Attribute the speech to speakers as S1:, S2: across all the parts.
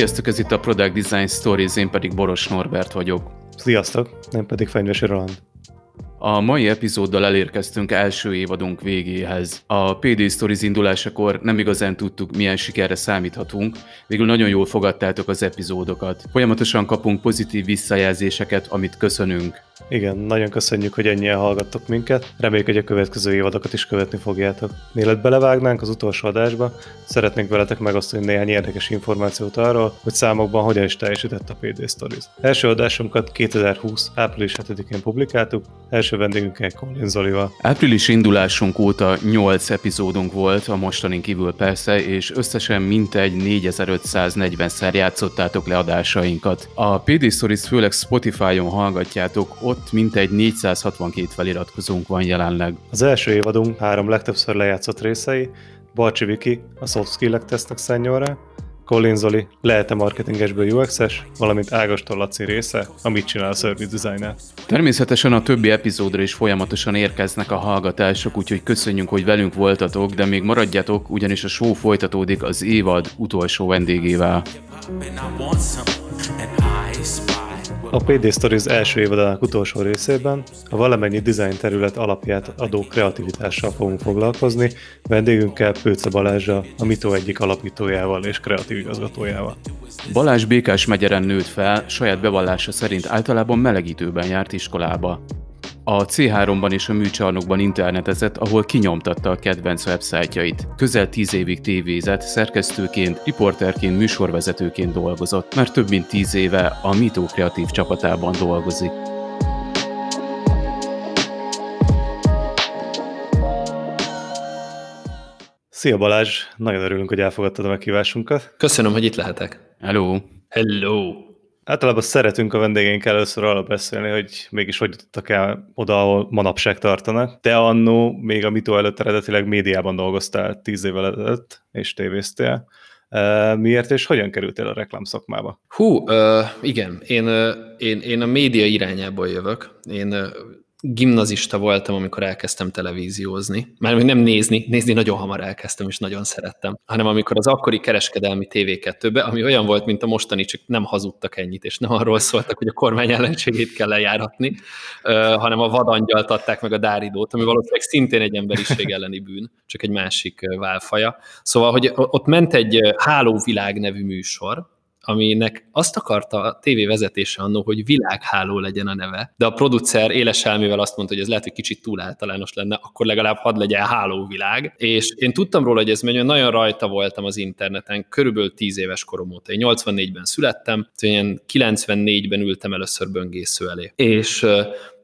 S1: Sziasztok, ez itt a Product Design Stories, én pedig Boros Norbert vagyok.
S2: Sziasztok, nem pedig Fenyvesi Roland.
S1: A mai epizóddal elérkeztünk első évadunk végéhez. A PD Stories indulásakor nem igazán tudtuk, milyen sikerre számíthatunk, végül nagyon jól fogadtátok az epizódokat. Folyamatosan kapunk pozitív visszajelzéseket, amit köszönünk.
S2: Igen, nagyon köszönjük, hogy ennyien hallgattok minket. Reméljük, hogy a következő évadokat is követni fogjátok. Mielőtt belevágnánk az utolsó adásba, szeretnénk veletek megosztani néhány érdekes információt arról, hogy számokban hogyan is teljesített a PD Stories. Első adásunkat 2020. április 7-én publikáltuk, első vendégünkkel Colin Zolival.
S1: Április indulásunk óta 8 epizódunk volt, a mostanin kívül persze, és összesen mintegy 4540-szer játszottátok le adásainkat. A PD Stories főleg Spotify-on hallgatjátok, ott mintegy 462 feliratkozónk van jelenleg.
S2: Az első évadunk három legtöbbször lejátszott részei, Balcsi Viki, a soft skill-ek tesznek szennyolra, Colin Zoli, lehet-e marketingesből UX-es, valamint Ágostól Laci része, amit csinál a service designer.
S1: Természetesen a többi epizódra is folyamatosan érkeznek a hallgatások, úgyhogy köszönjük, hogy velünk voltatok, de még maradjatok, ugyanis a show folytatódik az évad utolsó vendégével.
S2: A PD Stories első évadának utolsó részében a valamennyi design terület alapját adó kreativitással fogunk foglalkozni, vendégünkkel Pőce Balázsa, a Mito egyik alapítójával és kreatív igazgatójával.
S1: Balázs Békás megyeren nőtt fel, saját bevallása szerint általában melegítőben járt iskolába. A C3-ban és a műcsarnokban internetezett, ahol kinyomtatta a kedvenc websájtjait. Közel tíz évig tévézett, szerkesztőként, riporterként, műsorvezetőként dolgozott, mert több mint tíz éve a Mito kreatív csapatában dolgozik.
S2: Szia Balázs, nagyon örülünk, hogy elfogadtad a meghívásunkat.
S3: Köszönöm, hogy itt lehetek.
S1: Hello!
S3: Hello!
S2: Általában szeretünk a vendégeink először arra beszélni, hogy mégis hogy jutottak el oda, ahol manapság tartanak. Te annó még a Mito előtt eredetileg médiában dolgoztál tíz évvel ezelőtt, és tévéztél. Miért és hogyan kerültél a reklám szakmába?
S3: Hú, uh, igen, én, én, én a média irányából jövök. Én gimnazista voltam, amikor elkezdtem televíziózni. Már nem nézni, nézni nagyon hamar elkezdtem, és nagyon szerettem, hanem amikor az akkori kereskedelmi TV2-be, ami olyan volt, mint a mostani, csak nem hazudtak ennyit, és nem arról szóltak, hogy a kormány ellenségét kell lejáratni, hanem a vadangyalt adták meg a dáridót, ami valószínűleg szintén egy emberiség elleni bűn, csak egy másik válfaja. Szóval, hogy ott ment egy Hálóvilág nevű műsor, aminek azt akarta a tévé vezetése annó, hogy világháló legyen a neve, de a producer éles elmével azt mondta, hogy ez lehet, hogy kicsit túl általános lenne, akkor legalább hadd legyen hálóvilág. És én tudtam róla, hogy ez menjen, nagyon rajta voltam az interneten, körülbelül 10 éves korom óta. Én 84-ben születtem, ilyen 94-ben ültem először böngésző elé. És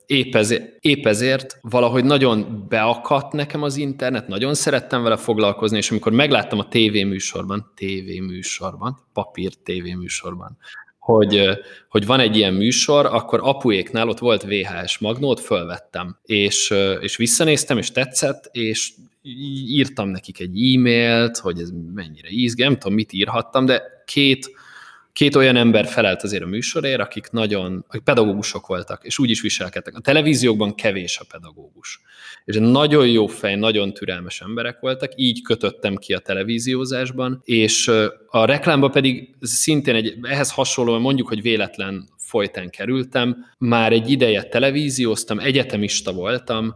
S3: épp ezért, épp ezért valahogy nagyon beakadt nekem az internet, nagyon szerettem vele foglalkozni, és amikor megláttam a tévéműsorban, tévéműsorban, papír tévéműsorban, hogy, hogy van egy ilyen műsor, akkor apuéknál ott volt VHS magnót, fölvettem, és, és visszanéztem, és tetszett, és írtam nekik egy e-mailt, hogy ez mennyire ízge, nem tudom, mit írhattam, de két két olyan ember felelt azért a műsorért, akik nagyon, akik pedagógusok voltak, és úgy is viselkedtek. A televíziókban kevés a pedagógus. És nagyon jó fej, nagyon türelmes emberek voltak, így kötöttem ki a televíziózásban, és a reklámba pedig szintén egy, ehhez hasonlóan mondjuk, hogy véletlen folytán kerültem, már egy ideje televízióztam, egyetemista voltam,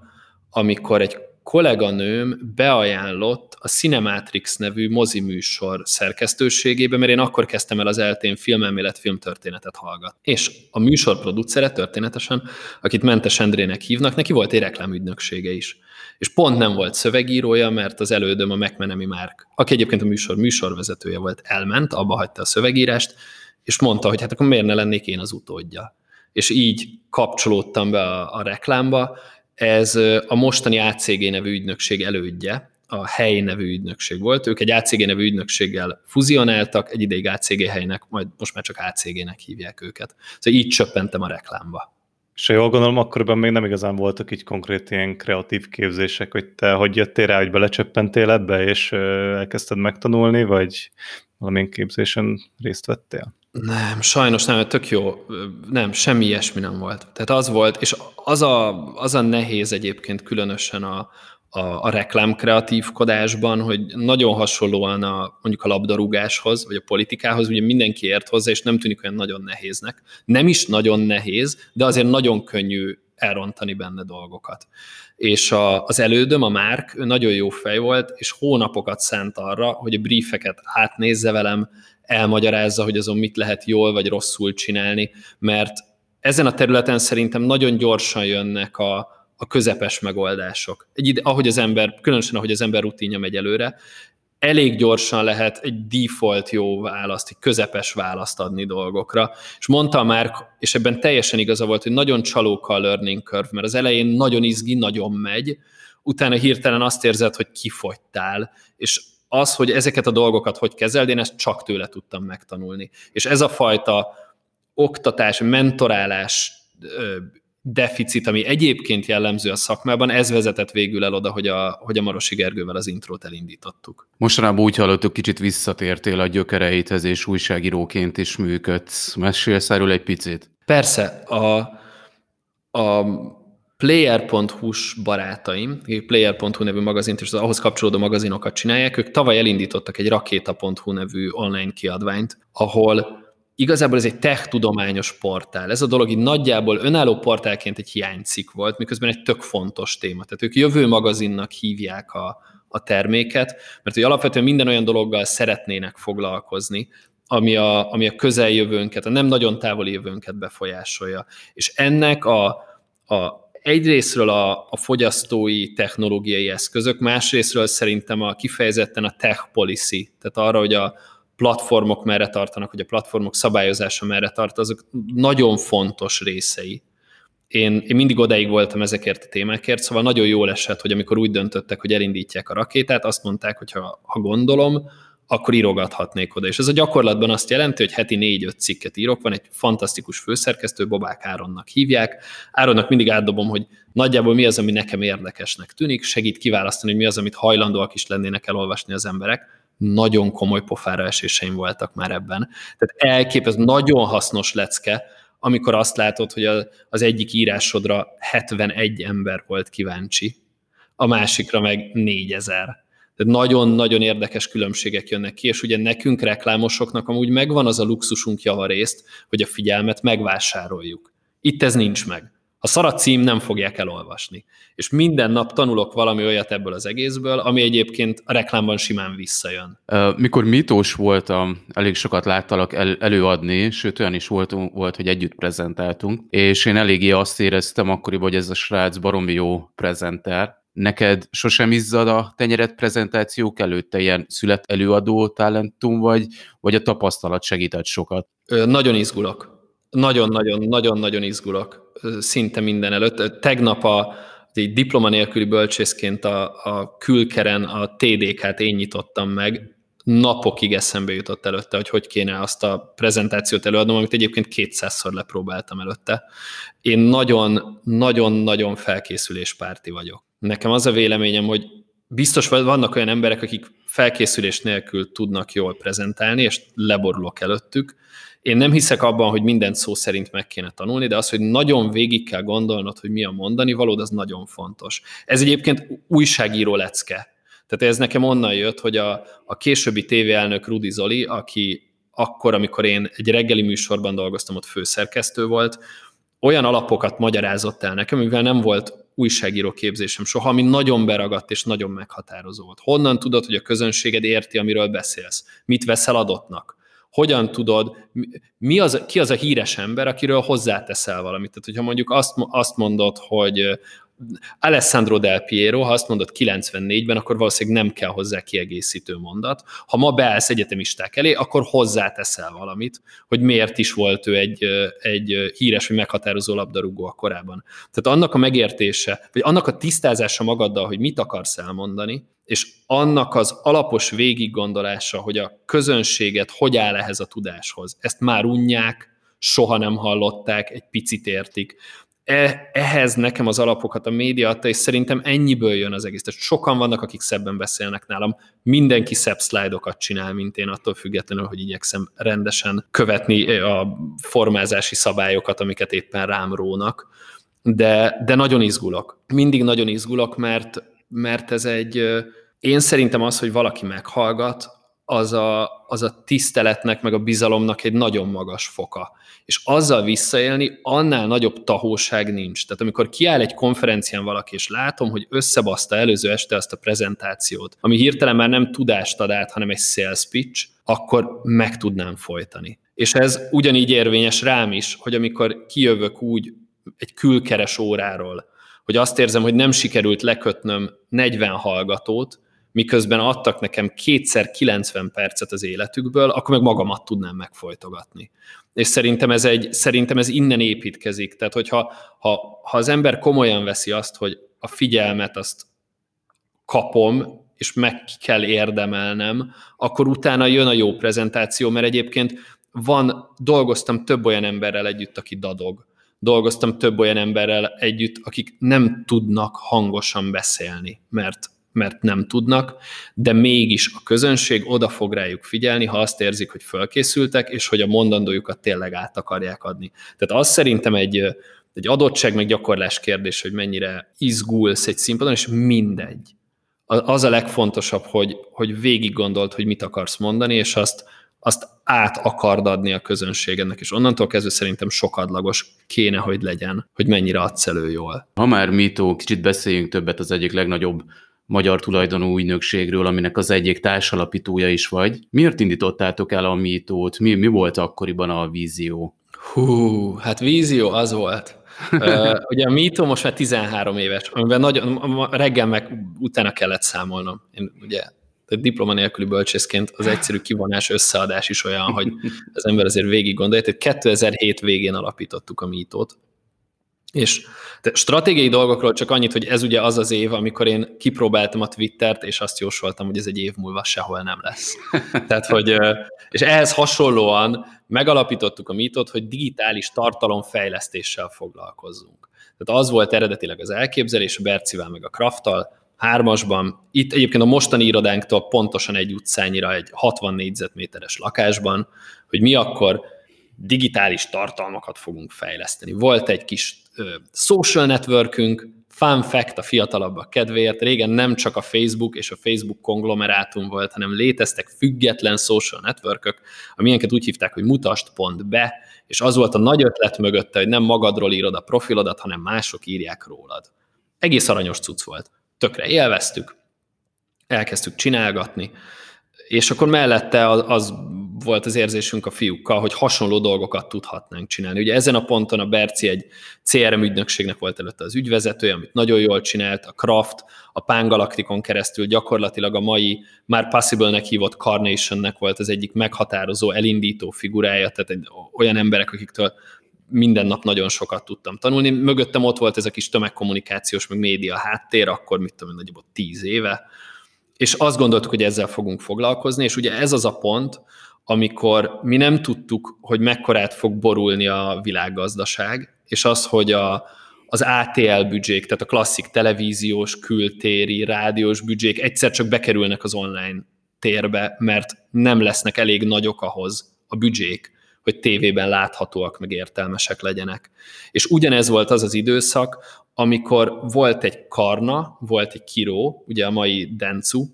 S3: amikor egy kolléganőm beajánlott a Cinematrix nevű műsor szerkesztőségébe, mert én akkor kezdtem el az eltén filmelmélet, filmtörténetet hallgat. És a műsor producere történetesen, akit Mentes Endrének hívnak, neki volt egy reklámügynöksége is. És pont nem volt szövegírója, mert az elődöm a McMenemy Márk, aki egyébként a műsor műsorvezetője volt, elment, abba hagyta a szövegírást, és mondta, hogy hát akkor miért ne lennék én az utódja. És így kapcsolódtam be a, a reklámba, ez a mostani ACG nevű ügynökség elődje, a Hely nevű ügynökség volt. Ők egy ACG nevű ügynökséggel fuzionáltak, egy ideig ACG helynek, majd most már csak ACG-nek hívják őket. Szóval így csöppentem a reklámba.
S2: És ha jól gondolom, akkoriban még nem igazán voltak így konkrét ilyen kreatív képzések, hogy te hogy jöttél rá, hogy belecsöppentél ebbe, és elkezdted megtanulni, vagy valamilyen képzésen részt vettél?
S3: Nem, sajnos nem, tök jó. Nem, semmi ilyesmi nem volt. Tehát az volt, és az a, az a nehéz egyébként különösen a, a, a reklám kreatívkodásban, hogy nagyon hasonlóan a, mondjuk a labdarúgáshoz, vagy a politikához, ugye mindenki ért hozzá, és nem tűnik olyan nagyon nehéznek. Nem is nagyon nehéz, de azért nagyon könnyű elrontani benne dolgokat. És a, az elődöm, a Márk, ő nagyon jó fej volt, és hónapokat szánt arra, hogy a briefeket átnézze velem, elmagyarázza, hogy azon mit lehet jól vagy rosszul csinálni, mert ezen a területen szerintem nagyon gyorsan jönnek a, a közepes megoldások. Egy ide, ahogy az ember, különösen ahogy az ember rutinja megy előre, elég gyorsan lehet egy default jó választ, egy közepes választ adni dolgokra. És mondta már, és ebben teljesen igaza volt, hogy nagyon csalóka a learning curve, mert az elején nagyon izgi, nagyon megy, utána hirtelen azt érzed, hogy kifogytál, és az, hogy ezeket a dolgokat hogy kezeld, én ezt csak tőle tudtam megtanulni. És ez a fajta oktatás, mentorálás deficit, ami egyébként jellemző a szakmában, ez vezetett végül el oda, hogy a, hogy a Marosi Gergővel az intrót elindítottuk.
S1: Mostanában úgy hallottuk, kicsit visszatértél a gyökereidhez, és újságíróként is működsz. Mesélsz erről egy picit?
S3: Persze. A, a player.hu-s barátaim, akik player.hu nevű magazint és az ahhoz kapcsolódó magazinokat csinálják, ők tavaly elindítottak egy rakéta.hu nevű online kiadványt, ahol igazából ez egy tech tudományos portál. Ez a dolog így nagyjából önálló portálként egy hiánycikk volt, miközben egy tök fontos téma. Tehát ők jövő magazinnak hívják a, a terméket, mert hogy alapvetően minden olyan dologgal szeretnének foglalkozni, ami a, ami a közeljövőnket, a nem nagyon távoli jövőnket befolyásolja. És ennek a, a egyrésztről a, a fogyasztói technológiai eszközök, másrésztről szerintem a kifejezetten a tech policy, tehát arra, hogy a, platformok merre tartanak, hogy a platformok szabályozása merre tart, azok nagyon fontos részei. Én, én mindig odáig voltam ezekért a témákért, szóval nagyon jól esett, hogy amikor úgy döntöttek, hogy elindítják a rakétát, azt mondták, hogy ha, ha gondolom, akkor írogathatnék oda. És ez a gyakorlatban azt jelenti, hogy heti négy-öt cikket írok, van egy fantasztikus főszerkesztő, Bobák Áronnak hívják. Áronnak mindig átdobom, hogy nagyjából mi az, ami nekem érdekesnek tűnik, segít kiválasztani, hogy mi az, amit hajlandóak is lennének elolvasni az emberek nagyon komoly pofára eséseim voltak már ebben. Tehát elképesztő, nagyon hasznos lecke, amikor azt látod, hogy az egyik írásodra 71 ember volt kíváncsi, a másikra meg 4000. Nagyon-nagyon érdekes különbségek jönnek ki, és ugye nekünk reklámosoknak amúgy megvan az a luxusunk javarészt, hogy a figyelmet megvásároljuk. Itt ez nincs meg. A szara cím nem fogják elolvasni. És minden nap tanulok valami olyat ebből az egészből, ami egyébként a reklámban simán visszajön.
S1: Mikor mitós voltam, elég sokat láttalak el, előadni, sőt olyan is volt, volt, hogy együtt prezentáltunk, és én eléggé azt éreztem akkoriban, hogy ez a srác baromi jó prezenter, Neked sosem izzad a tenyeret prezentációk előtt, te ilyen szület előadó talentum vagy, vagy a tapasztalat segített sokat?
S3: Nagyon izgulok. Nagyon-nagyon-nagyon-nagyon izgulok szinte minden előtt. Tegnap a, egy diploma nélküli bölcsészként a, a külkeren a TDK-t én nyitottam meg, napokig eszembe jutott előtte, hogy hogy kéne azt a prezentációt előadnom, amit egyébként kétszázszor lepróbáltam előtte. Én nagyon-nagyon-nagyon felkészüléspárti vagyok. Nekem az a véleményem, hogy biztos vannak olyan emberek, akik felkészülés nélkül tudnak jól prezentálni, és leborulok előttük, én nem hiszek abban, hogy mindent szó szerint meg kéne tanulni, de az, hogy nagyon végig kell gondolnod, hogy mi a mondani valód, az nagyon fontos. Ez egyébként újságíró lecke. Tehát ez nekem onnan jött, hogy a, a későbbi tévéelnök Rudi Zoli, aki akkor, amikor én egy reggeli műsorban dolgoztam, ott főszerkesztő volt, olyan alapokat magyarázott el nekem, mivel nem volt újságíró képzésem soha, ami nagyon beragadt és nagyon meghatározó volt. Honnan tudod, hogy a közönséged érti, amiről beszélsz? Mit veszel adottnak? hogyan tudod, mi az, ki az a híres ember, akiről hozzáteszel valamit. Tehát, hogyha mondjuk azt, azt mondod, hogy Alessandro Del Piero, ha azt mondod 94-ben, akkor valószínűleg nem kell hozzá kiegészítő mondat. Ha ma beállsz egyetemisták elé, akkor hozzáteszel valamit, hogy miért is volt ő egy, egy híres vagy meghatározó labdarúgó a korában. Tehát annak a megértése, vagy annak a tisztázása magaddal, hogy mit akarsz elmondani, és annak az alapos végiggondolása, hogy a közönséget hogy áll ehhez a tudáshoz, ezt már unják, soha nem hallották, egy picit értik. E, ehhez nekem az alapokat a média adta, és szerintem ennyiből jön az egész. Tehát sokan vannak, akik szebben beszélnek nálam, mindenki szebb szlájdokat csinál, mint én, attól függetlenül, hogy igyekszem rendesen követni a formázási szabályokat, amiket éppen rám rónak. De, de nagyon izgulok. Mindig nagyon izgulok, mert mert ez egy, én szerintem az, hogy valaki meghallgat, az a, az a tiszteletnek, meg a bizalomnak egy nagyon magas foka. És azzal visszaélni, annál nagyobb tahóság nincs. Tehát amikor kiáll egy konferencián valaki, és látom, hogy összebaszta előző este azt a prezentációt, ami hirtelen már nem tudást ad át, hanem egy sales pitch, akkor meg tudnám folytani. És ez ugyanígy érvényes rám is, hogy amikor kijövök úgy egy külkeres óráról, hogy azt érzem, hogy nem sikerült lekötnöm 40 hallgatót, miközben adtak nekem kétszer 90 percet az életükből, akkor meg magamat tudnám megfojtogatni. És szerintem ez, egy, szerintem ez innen építkezik. Tehát, hogyha ha, ha az ember komolyan veszi azt, hogy a figyelmet azt kapom, és meg kell érdemelnem, akkor utána jön a jó prezentáció, mert egyébként van, dolgoztam több olyan emberrel együtt, aki dadog. Dolgoztam több olyan emberrel együtt, akik nem tudnak hangosan beszélni, mert mert nem tudnak, de mégis a közönség oda fog rájuk figyelni, ha azt érzik, hogy fölkészültek, és hogy a mondandójukat tényleg át akarják adni. Tehát az szerintem egy, egy adottság, meg gyakorlás kérdés, hogy mennyire izgulsz egy színpadon, és mindegy. Az a legfontosabb, hogy, hogy végig gondolt, hogy mit akarsz mondani, és azt, azt át akard adni a közönségednek, és onnantól kezdve szerintem sokadlagos kéne, hogy legyen, hogy mennyire adsz elő jól.
S1: Ha már mitó, kicsit beszéljünk többet az egyik legnagyobb magyar tulajdonú ügynökségről, aminek az egyik társalapítója is vagy. Miért indítottátok el a mítót? Mi, mi volt akkoriban a vízió?
S3: Hú, hát vízió az volt. uh, ugye a mító most már 13 éves, amiben nagyon, reggel meg utána kellett számolnom. Én ugye tehát diploma nélküli bölcsészként az egyszerű kivonás összeadás is olyan, hogy az ember azért végig gondolja. Tehát 2007 végén alapítottuk a mítót, és stratégiai dolgokról csak annyit, hogy ez ugye az az év, amikor én kipróbáltam a Twittert, és azt jósoltam, hogy ez egy év múlva sehol nem lesz. Tehát, hogy, és ehhez hasonlóan megalapítottuk a mítot, hogy digitális tartalomfejlesztéssel foglalkozzunk. Tehát az volt eredetileg az elképzelés, a Bercivel meg a Krafttal, hármasban, itt egyébként a mostani irodánktól pontosan egy utcányira, egy 60 négyzetméteres lakásban, hogy mi akkor digitális tartalmakat fogunk fejleszteni. Volt egy kis social networkünk, fun fact a fiatalabbak kedvéért, régen nem csak a Facebook és a Facebook konglomerátum volt, hanem léteztek független social networkök, amilyenket úgy hívták, hogy mutast.be, és az volt a nagy ötlet mögötte, hogy nem magadról írod a profilodat, hanem mások írják rólad. Egész aranyos cucc volt. Tökre élveztük, elkezdtük csinálgatni, és akkor mellette az, az volt az érzésünk a fiúkkal, hogy hasonló dolgokat tudhatnánk csinálni. Ugye ezen a ponton a Berci egy CRM ügynökségnek volt előtte az ügyvezetője, amit nagyon jól csinált, a Kraft, a Pángalaktikon keresztül gyakorlatilag a mai már Possible-nek hívott Carnationnek volt az egyik meghatározó, elindító figurája, tehát egy, olyan emberek, akiktől minden nap nagyon sokat tudtam tanulni. Mögöttem ott volt ez a kis tömegkommunikációs, meg média háttér, akkor mit tudom, nagyjából tíz éve, és azt gondoltuk, hogy ezzel fogunk foglalkozni, és ugye ez az a pont, amikor mi nem tudtuk, hogy mekkorát fog borulni a világgazdaság, és az, hogy a, az ATL büdzsék, tehát a klasszik televíziós, kültéri, rádiós büdzsék egyszer csak bekerülnek az online térbe, mert nem lesznek elég nagyok ahhoz a büdzsék, hogy tévében láthatóak, meg értelmesek legyenek. És ugyanez volt az az időszak, amikor volt egy Karna, volt egy Kiró, ugye a mai Dencu,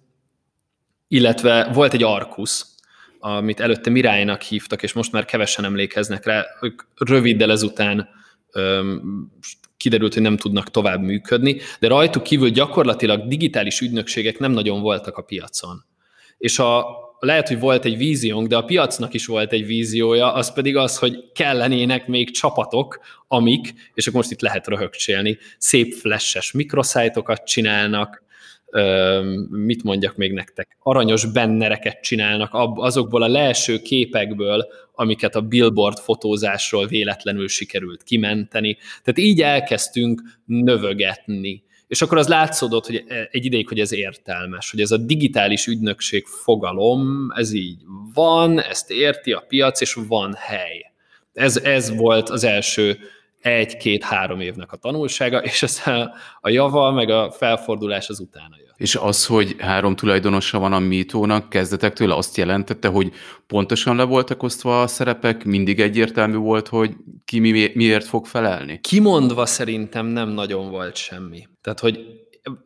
S3: illetve volt egy Arkusz, amit előtte Mirálynak hívtak, és most már kevesen emlékeznek rá, ők röviddel ezután öm, kiderült, hogy nem tudnak tovább működni, de rajtuk kívül gyakorlatilag digitális ügynökségek nem nagyon voltak a piacon. És a, lehet, hogy volt egy víziónk, de a piacnak is volt egy víziója, az pedig az, hogy kellenének még csapatok, amik, és akkor most itt lehet röhögcsélni, szép flashes mikroszájtokat csinálnak, mit mondjak még nektek, aranyos bennereket csinálnak azokból a leeső képekből, amiket a billboard fotózásról véletlenül sikerült kimenteni. Tehát így elkezdtünk növögetni. És akkor az látszódott, hogy e, egy ideig, hogy ez értelmes, hogy ez a digitális ügynökség fogalom, ez így van, ezt érti a piac, és van hely. Ez, ez volt az első egy-két-három évnek a tanulsága, és ez a, a java, meg a felfordulás az utána jött.
S1: És az, hogy három tulajdonosa van a mítónak, kezdetektől azt jelentette, hogy pontosan le voltak osztva a szerepek, mindig egyértelmű volt, hogy ki mi, miért fog felelni?
S3: Kimondva szerintem nem nagyon volt semmi. Tehát, hogy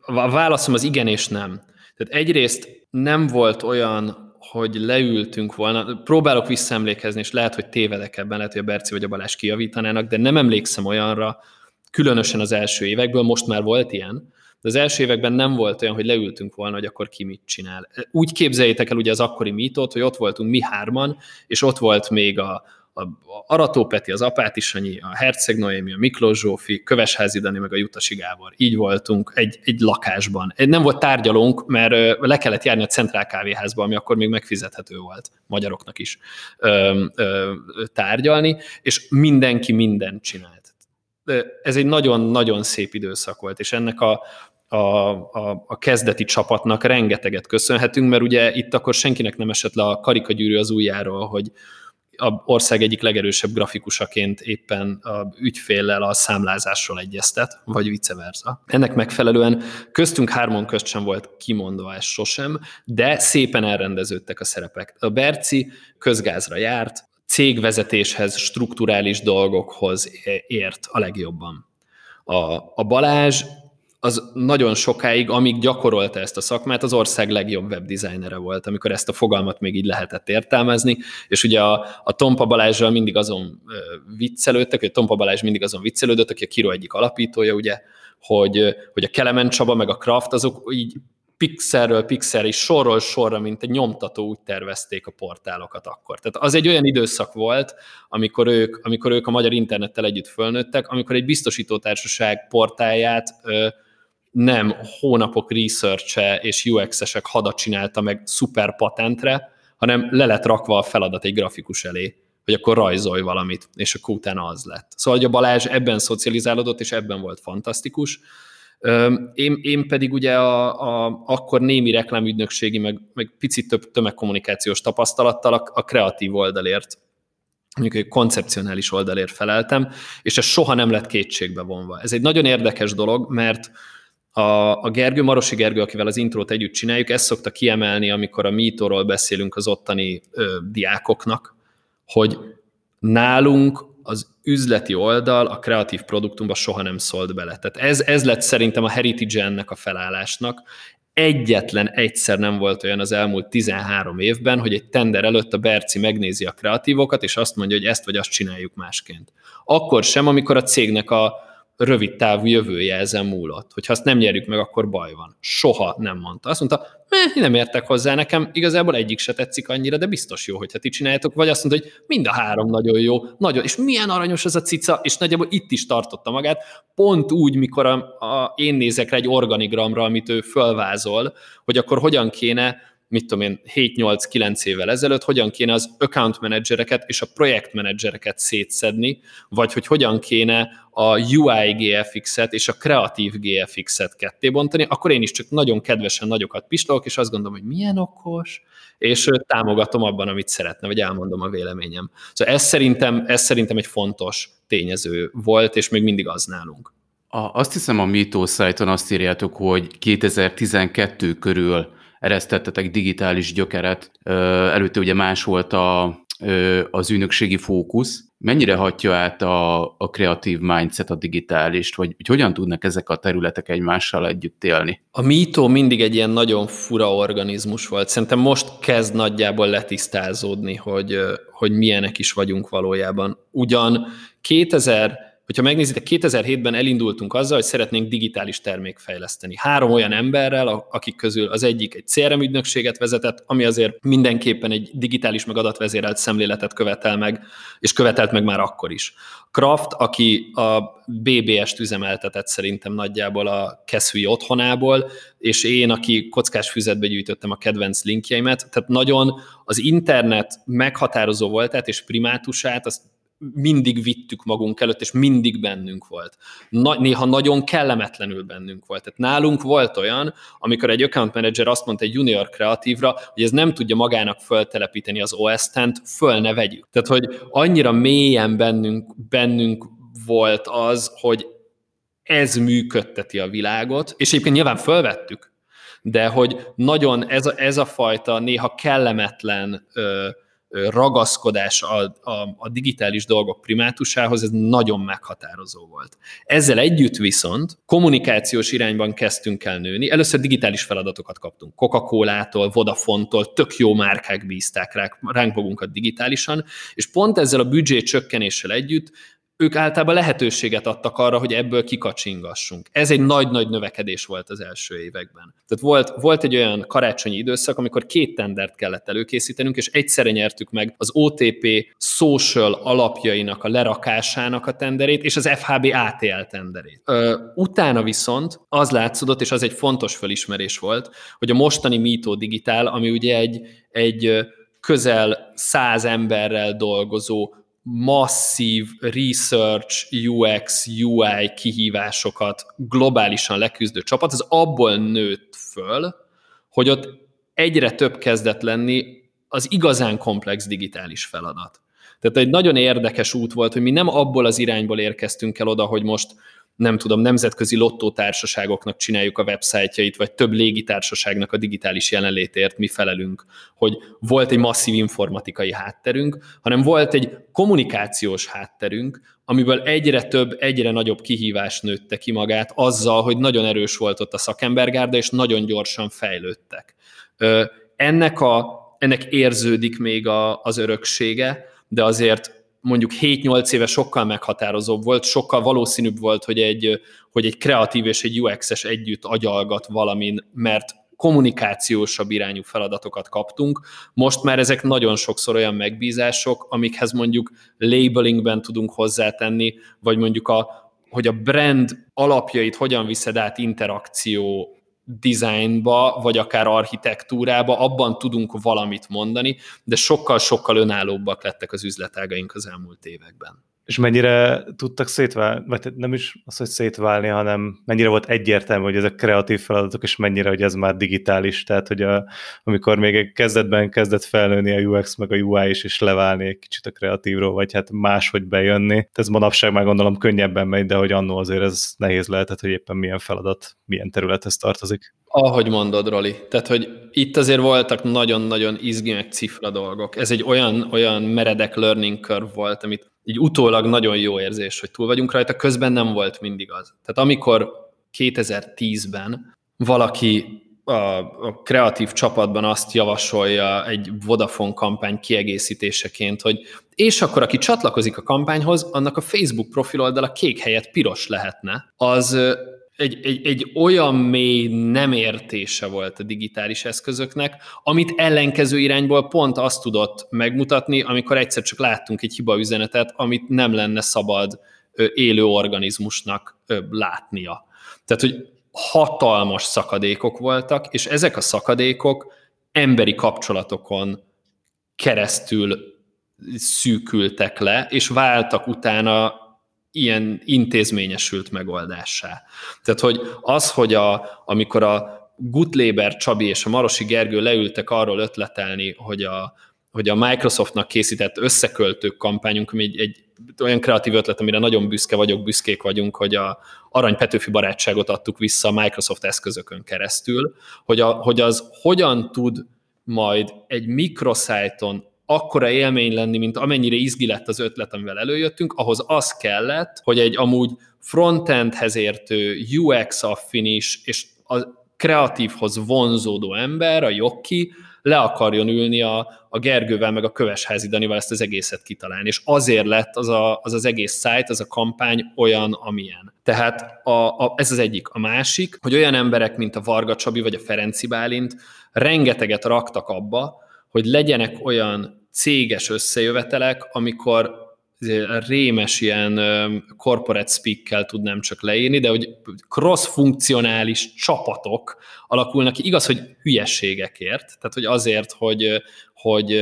S3: a válaszom az igen és nem. Tehát egyrészt nem volt olyan, hogy leültünk volna, próbálok visszaemlékezni, és lehet, hogy tévedek ebben, lehet, hogy a Berci vagy a Balázs kijavítanának, de nem emlékszem olyanra, különösen az első évekből, most már volt ilyen, de az első években nem volt olyan, hogy leültünk volna, hogy akkor ki mit csinál. Úgy képzeljétek el ugye az akkori mítót, hogy ott voltunk mi hárman, és ott volt még a, a Arató Peti, az Apáti Sanyi, a Herceg Noémi, a Miklós Zsófi, Kövesházi Dani, meg a Jutasi Gábor. Így voltunk egy, egy lakásban. Nem volt tárgyalónk, mert le kellett járni a Centrál Kávéházba, ami akkor még megfizethető volt magyaroknak is ö, ö, tárgyalni, és mindenki mindent csinált. Ez egy nagyon-nagyon szép időszak volt, és ennek a, a, a, a kezdeti csapatnak rengeteget köszönhetünk, mert ugye itt akkor senkinek nem esett le a karikagyűrű az ujjáról, hogy, a ország egyik legerősebb grafikusaként éppen a ügyféllel a számlázásról egyeztet, vagy vice versa. Ennek megfelelően köztünk hárman közt sem volt kimondva ez sosem, de szépen elrendeződtek a szerepek. A Berci közgázra járt, cégvezetéshez, strukturális dolgokhoz ért a legjobban. A, a Balázs az nagyon sokáig, amíg gyakorolta ezt a szakmát, az ország legjobb webdesignere volt, amikor ezt a fogalmat még így lehetett értelmezni, és ugye a, a Tompa Balázsral mindig azon viccelődtek, hogy Tompa Balázs mindig azon viccelődött, aki a Kiro egyik alapítója, ugye, hogy, hogy a Kelemen Csaba meg a Kraft, azok így pixelről pixel és sorról sorra, mint egy nyomtató úgy tervezték a portálokat akkor. Tehát az egy olyan időszak volt, amikor ők, amikor ők a magyar internettel együtt fölnőttek, amikor egy biztosítótársaság portáját ö, nem hónapok research és UX-esek hadat csinálta meg szuper patentre, hanem le lett rakva a feladat egy grafikus elé, hogy akkor rajzolj valamit, és akkor utána az lett. Szóval, hogy a Balázs ebben szocializálódott, és ebben volt fantasztikus. Én, én pedig ugye a, a, akkor némi reklámügynökségi, meg, meg picit több tömegkommunikációs tapasztalattal a, a kreatív oldalért mondjuk egy koncepcionális oldalért feleltem, és ez soha nem lett kétségbe vonva. Ez egy nagyon érdekes dolog, mert a, a Gergő, Marosi Gergő, akivel az intrót együtt csináljuk, ezt szokta kiemelni, amikor a mítóról beszélünk az ottani ö, diákoknak, hogy nálunk az üzleti oldal a kreatív produktumba soha nem szólt bele. Tehát ez, ez lett szerintem a heritage ennek a felállásnak. Egyetlen egyszer nem volt olyan az elmúlt 13 évben, hogy egy tender előtt a Berci megnézi a kreatívokat, és azt mondja, hogy ezt vagy azt csináljuk másként. Akkor sem, amikor a cégnek a, rövid távú jövője ezen múlott. Hogyha azt nem nyerjük meg, akkor baj van. Soha nem mondta. Azt mondta, nem értek hozzá, nekem igazából egyik se tetszik annyira, de biztos jó, hogyha ti csináljátok, vagy azt mondta, hogy mind a három nagyon jó, nagyon, és milyen aranyos ez a cica, és nagyjából itt is tartotta magát, pont úgy, mikor a, a, én nézek rá egy organigramra, amit ő fölvázol, hogy akkor hogyan kéne mit tudom én, 7-8-9 évvel ezelőtt, hogyan kéne az account managereket és a projekt managereket szétszedni, vagy hogy hogyan kéne a UI GFX-et és a kreatív GFX-et ketté bontani, akkor én is csak nagyon kedvesen nagyokat pislogok, és azt gondolom, hogy milyen okos, és támogatom abban, amit szeretne, vagy elmondom a véleményem. Szóval ez szerintem, ez szerintem egy fontos tényező volt, és még mindig az nálunk.
S1: A, azt hiszem a Mito szájton azt írjátok, hogy 2012 körül eresztettetek digitális gyökeret, előtte ugye más volt a, az ügynökségi fókusz. Mennyire hatja át a, a kreatív mindset a digitálist, vagy hogy hogyan tudnak ezek a területek egymással együtt élni?
S3: A Mito mindig egy ilyen nagyon fura organizmus volt. Szerintem most kezd nagyjából letisztázódni, hogy, hogy milyenek is vagyunk valójában. Ugyan 2000 Hogyha megnézitek, 2007-ben elindultunk azzal, hogy szeretnénk digitális termék fejleszteni. Három olyan emberrel, akik közül az egyik egy CRM ügynökséget vezetett, ami azért mindenképpen egy digitális meg adatvezérelt szemléletet követel meg, és követelt meg már akkor is. Kraft, aki a BBS-t üzemeltetett szerintem nagyjából a Keszui otthonából, és én, aki kockás füzetbe gyűjtöttem a kedvenc linkjeimet, tehát nagyon az internet meghatározó voltát és primátusát, azt mindig vittük magunk előtt, és mindig bennünk volt. Na, néha nagyon kellemetlenül bennünk volt. Tehát nálunk volt olyan, amikor egy account manager azt mondta egy junior kreatívra, hogy ez nem tudja magának föltelepíteni az OS-tent, föl ne vegyük. Tehát, hogy annyira mélyen bennünk, bennünk volt az, hogy ez működteti a világot, és egyébként nyilván fölvettük, de hogy nagyon ez a, ez a fajta néha kellemetlen ö, ragaszkodás a, a, a digitális dolgok primátusához, ez nagyon meghatározó volt. Ezzel együtt viszont kommunikációs irányban kezdtünk el nőni. Először digitális feladatokat kaptunk. Coca-Cola-tól, Vodafone-tól, tök jó márkák bízták ránk, ránk magunkat digitálisan, és pont ezzel a büdzsé csökkenéssel együtt ők általában lehetőséget adtak arra, hogy ebből kikacsingassunk. Ez egy nagy-nagy növekedés volt az első években. Tehát volt, volt egy olyan karácsonyi időszak, amikor két tendert kellett előkészítenünk, és egyszerre nyertük meg az OTP social alapjainak a lerakásának a tenderét, és az FHB ATL tenderét. Ö, utána viszont az látszódott, és az egy fontos felismerés volt, hogy a mostani Mito Digitál, ami ugye egy, egy közel száz emberrel dolgozó masszív research, UX, UI kihívásokat globálisan leküzdő csapat, az abból nőtt föl, hogy ott egyre több kezdett lenni az igazán komplex digitális feladat. Tehát egy nagyon érdekes út volt, hogy mi nem abból az irányból érkeztünk el oda, hogy most nem tudom, nemzetközi lottótársaságoknak csináljuk a websájtjait, vagy több légitársaságnak a digitális jelenlétért mi felelünk, hogy volt egy masszív informatikai hátterünk, hanem volt egy kommunikációs hátterünk, amiből egyre több, egyre nagyobb kihívás nőtte ki magát azzal, hogy nagyon erős volt ott a szakembergárda, és nagyon gyorsan fejlődtek. Ennek, a, ennek érződik még a, az öröksége, de azért mondjuk 7-8 éve sokkal meghatározóbb volt, sokkal valószínűbb volt, hogy egy, hogy egy kreatív és egy UX-es együtt agyalgat valamin, mert kommunikációsabb irányú feladatokat kaptunk. Most már ezek nagyon sokszor olyan megbízások, amikhez mondjuk labelingben tudunk hozzátenni, vagy mondjuk a, hogy a brand alapjait hogyan viszed át interakció designba, vagy akár architektúrába, abban tudunk valamit mondani, de sokkal-sokkal önállóbbak lettek az üzletágaink az elmúlt években.
S2: És mennyire tudtak szétválni, vagy nem is az, hogy szétválni, hanem mennyire volt egyértelmű, hogy ezek kreatív feladatok, és mennyire, hogy ez már digitális, tehát hogy a, amikor még kezdetben kezdett felnőni a UX meg a UI is, és leválni egy kicsit a kreatívról, vagy hát máshogy bejönni. Ez manapság már gondolom könnyebben megy, de hogy annó azért ez nehéz lehetett, hogy éppen milyen feladat, milyen területhez tartozik.
S3: Ahogy mondod, Roli. Tehát, hogy itt azért voltak nagyon-nagyon izgi meg cifra dolgok. Ez egy olyan, olyan meredek learning curve volt, amit így utólag nagyon jó érzés, hogy túl vagyunk rajta, közben nem volt mindig az. Tehát amikor 2010-ben valaki a, a kreatív csapatban azt javasolja egy Vodafone kampány kiegészítéseként, hogy és akkor aki csatlakozik a kampányhoz, annak a Facebook profiloldala kék helyett piros lehetne, az egy, egy, egy olyan mély nem értése volt a digitális eszközöknek, amit ellenkező irányból pont azt tudott megmutatni, amikor egyszer csak láttunk egy hiba üzenetet, amit nem lenne szabad élő organizmusnak látnia. Tehát, hogy hatalmas szakadékok voltak, és ezek a szakadékok emberi kapcsolatokon keresztül szűkültek le, és váltak utána ilyen intézményesült megoldásá. Tehát, hogy az, hogy a, amikor a Gutléber Csabi és a Marosi Gergő leültek arról ötletelni, hogy a, hogy a Microsoftnak készített összeköltők kampányunk, ami egy, egy olyan kreatív ötlet, amire nagyon büszke vagyok, büszkék vagyunk, hogy a Arany Petőfi barátságot adtuk vissza a Microsoft eszközökön keresztül, hogy, a, hogy az hogyan tud majd egy mikroszájton akkora élmény lenni, mint amennyire izgi lett az ötlet, amivel előjöttünk, ahhoz az kellett, hogy egy amúgy frontendhez értő UX affinis és a kreatívhoz vonzódó ember, a jogki, le akarjon ülni a, a Gergővel, meg a Kövesházi Danival ezt az egészet kitalálni. És azért lett az a, az, az egész szájt, az a kampány olyan, amilyen. Tehát a, a, ez az egyik. A másik, hogy olyan emberek, mint a Varga Csabi vagy a Ferenci Bálint rengeteget raktak abba, hogy legyenek olyan céges összejövetelek, amikor rémes ilyen corporate speak-kel tudnám csak leírni, de hogy cross-funkcionális csapatok alakulnak ki, igaz, hogy hülyességekért, tehát hogy azért, hogy, hogy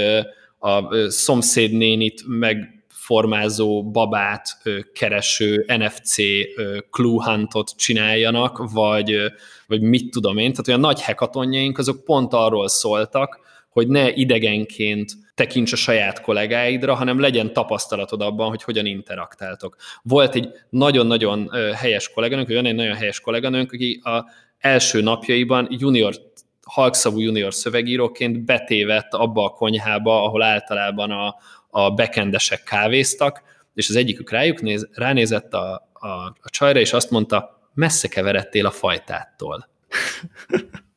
S3: a szomszédnénit meg formázó babát kereső NFC clue huntot csináljanak, vagy, vagy mit tudom én. Tehát olyan nagy hekatonjaink azok pont arról szóltak, hogy ne idegenként tekints a saját kollégáidra, hanem legyen tapasztalatod abban, hogy hogyan interaktáltok. Volt egy nagyon-nagyon helyes kolléganőnk, vagy egy nagyon helyes kolléganőnk, aki a első napjaiban junior halkszavú junior szövegíróként betévett abba a konyhába, ahol általában a, a bekendesek kávéztak, és az egyikük rájuk néz, ránézett a, a, a csajra, és azt mondta, messze keveredtél a fajtától.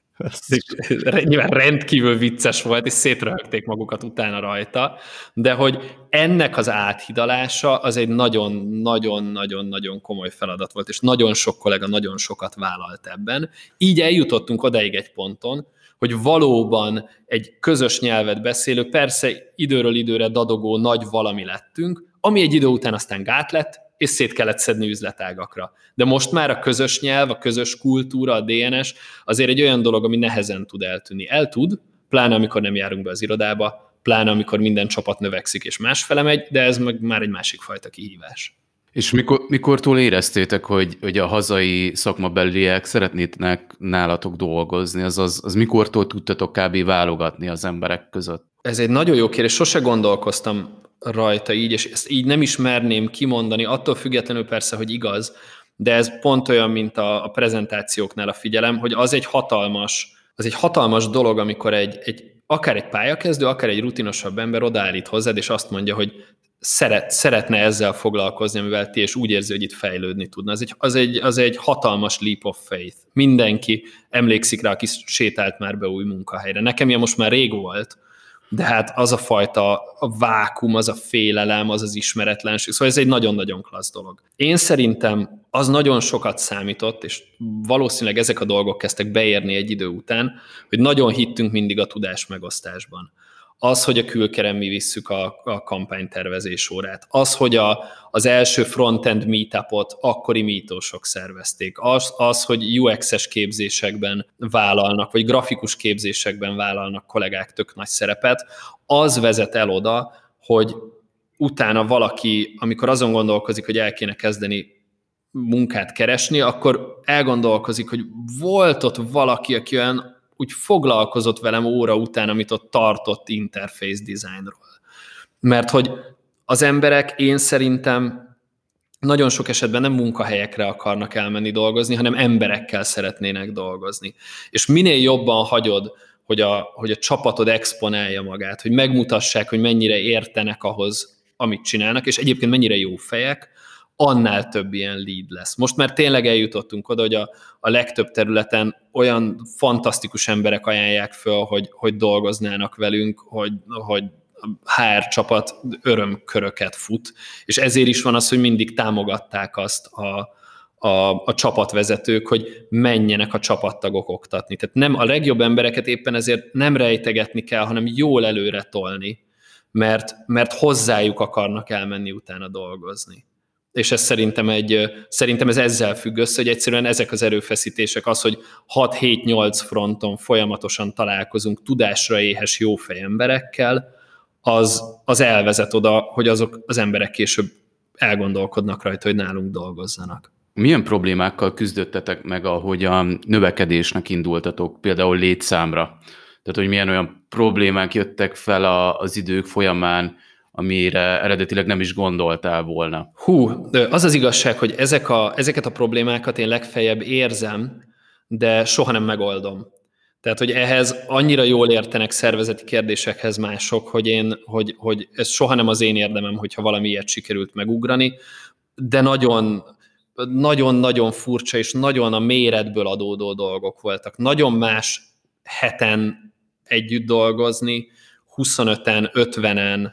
S3: Nyilván rendkívül vicces volt, és szétröhögték magukat utána rajta, de hogy ennek az áthidalása az egy nagyon-nagyon-nagyon-nagyon komoly feladat volt, és nagyon sok kollega nagyon sokat vállalt ebben. Így eljutottunk odaig egy ponton, hogy valóban egy közös nyelvet beszélő, persze időről időre dadogó nagy valami lettünk, ami egy idő után aztán gát lett, és szét kellett szedni üzletágakra. De most már a közös nyelv, a közös kultúra, a DNS azért egy olyan dolog, ami nehezen tud eltűnni. El tud, pláne amikor nem járunk be az irodába, pláne amikor minden csapat növekszik és másfele megy, de ez meg már egy másik fajta kihívás.
S1: És mikor, mikortól éreztétek, hogy, hogy a hazai szakmabeliek szeretnének nálatok dolgozni? Az, az, az mikortól tudtatok kb. válogatni az emberek között?
S3: Ez egy nagyon jó kérdés, sose gondolkoztam rajta így, és ezt így nem is merném kimondani, attól függetlenül persze, hogy igaz, de ez pont olyan, mint a, a prezentációknál a figyelem, hogy az egy hatalmas, az egy hatalmas dolog, amikor egy, egy akár egy pályakezdő, akár egy rutinosabb ember odaállít hozzád, és azt mondja, hogy szeret, szeretne ezzel foglalkozni, amivel ti, és úgy érzi, hogy itt fejlődni tudna. Az egy, az, egy, az egy hatalmas leap of faith. Mindenki emlékszik rá, aki sétált már be új munkahelyre. Nekem ilyen most már rég volt, de hát az a fajta a vákum, az a félelem, az az ismeretlenség, szóval ez egy nagyon-nagyon klassz dolog. Én szerintem az nagyon sokat számított, és valószínűleg ezek a dolgok kezdtek beérni egy idő után, hogy nagyon hittünk mindig a tudás megosztásban az, hogy a külkerem mi visszük a, a kampánytervezés órát, az, hogy a, az első frontend meetupot akkori mítósok szervezték, az, az, hogy UX-es képzésekben vállalnak, vagy grafikus képzésekben vállalnak kollégák tök nagy szerepet, az vezet el oda, hogy utána valaki, amikor azon gondolkozik, hogy el kéne kezdeni munkát keresni, akkor elgondolkozik, hogy volt ott valaki, aki olyan úgy foglalkozott velem óra után, amit ott tartott interface designról. Mert hogy az emberek én szerintem nagyon sok esetben nem munkahelyekre akarnak elmenni dolgozni, hanem emberekkel szeretnének dolgozni. És minél jobban hagyod, hogy a, hogy a csapatod exponálja magát, hogy megmutassák, hogy mennyire értenek ahhoz, amit csinálnak, és egyébként mennyire jó fejek, annál több ilyen lead lesz. Most már tényleg eljutottunk oda, hogy a, a legtöbb területen olyan fantasztikus emberek ajánlják föl, hogy, hogy dolgoznának velünk, hogy, hogy HR csapat örömköröket fut, és ezért is van az, hogy mindig támogatták azt a, a, a csapatvezetők, hogy menjenek a csapattagok oktatni. Tehát nem a legjobb embereket éppen ezért nem rejtegetni kell, hanem jól előre tolni, mert, mert hozzájuk akarnak elmenni utána dolgozni és ez szerintem, egy, szerintem ez ezzel függ össze, hogy egyszerűen ezek az erőfeszítések, az, hogy 6-7-8 fronton folyamatosan találkozunk tudásra éhes jófej emberekkel, az, az elvezet oda, hogy azok az emberek később elgondolkodnak rajta, hogy nálunk dolgozzanak.
S1: Milyen problémákkal küzdöttetek meg, ahogy a növekedésnek indultatok, például létszámra? Tehát, hogy milyen olyan problémák jöttek fel az idők folyamán, amire eredetileg nem is gondoltál volna.
S3: Hú, az az igazság, hogy ezek a, ezeket a problémákat én legfeljebb érzem, de soha nem megoldom. Tehát, hogy ehhez annyira jól értenek szervezeti kérdésekhez mások, hogy, én, hogy, hogy ez soha nem az én érdemem, hogyha valami ilyet sikerült megugrani, de nagyon, nagyon-nagyon furcsa és nagyon a méretből adódó dolgok voltak. Nagyon más heten együtt dolgozni, 25-en, 50-en,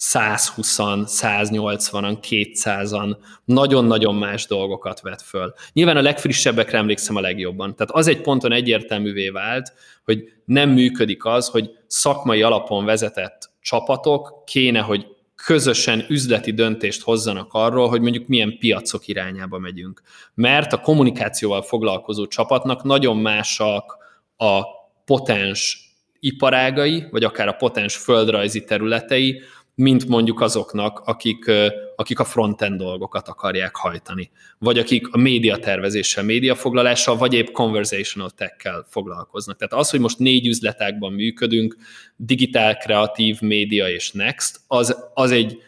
S3: 120-an, 180-an, 200-an nagyon-nagyon más dolgokat vet föl. Nyilván a legfrissebbekre emlékszem a legjobban. Tehát az egy ponton egyértelművé vált, hogy nem működik az, hogy szakmai alapon vezetett csapatok kéne, hogy közösen üzleti döntést hozzanak arról, hogy mondjuk milyen piacok irányába megyünk. Mert a kommunikációval foglalkozó csapatnak nagyon másak a potens iparágai, vagy akár a potens földrajzi területei, mint mondjuk azoknak, akik, akik a frontend dolgokat akarják hajtani, vagy akik a médiatervezéssel, médiafoglalással, vagy épp conversational tech-kel foglalkoznak. Tehát az, hogy most négy üzletákban működünk, digitál, kreatív, média és next, az, az egy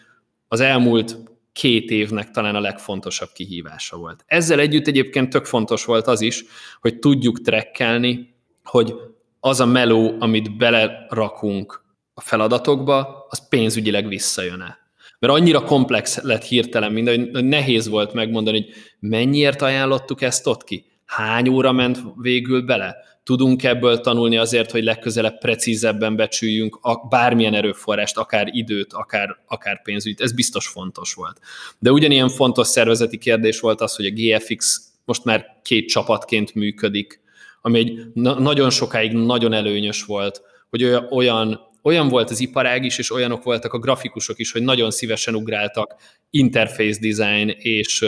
S3: az elmúlt két évnek talán a legfontosabb kihívása volt. Ezzel együtt egyébként tök fontos volt az is, hogy tudjuk trekkelni, hogy az a meló, amit belerakunk a feladatokba, az pénzügyileg visszajön-e. Mert annyira komplex lett hirtelen minden, hogy nehéz volt megmondani, hogy mennyiért ajánlottuk ezt ott ki, hány óra ment végül bele, tudunk ebből tanulni azért, hogy legközelebb precízebben becsüljünk a, bármilyen erőforrást, akár időt, akár, akár pénzügyt. Ez biztos fontos volt. De ugyanilyen fontos szervezeti kérdés volt az, hogy a GFX most már két csapatként működik, ami egy na- nagyon sokáig nagyon előnyös volt, hogy olyan, olyan volt az iparág is, és olyanok voltak a grafikusok is, hogy nagyon szívesen ugráltak interface design és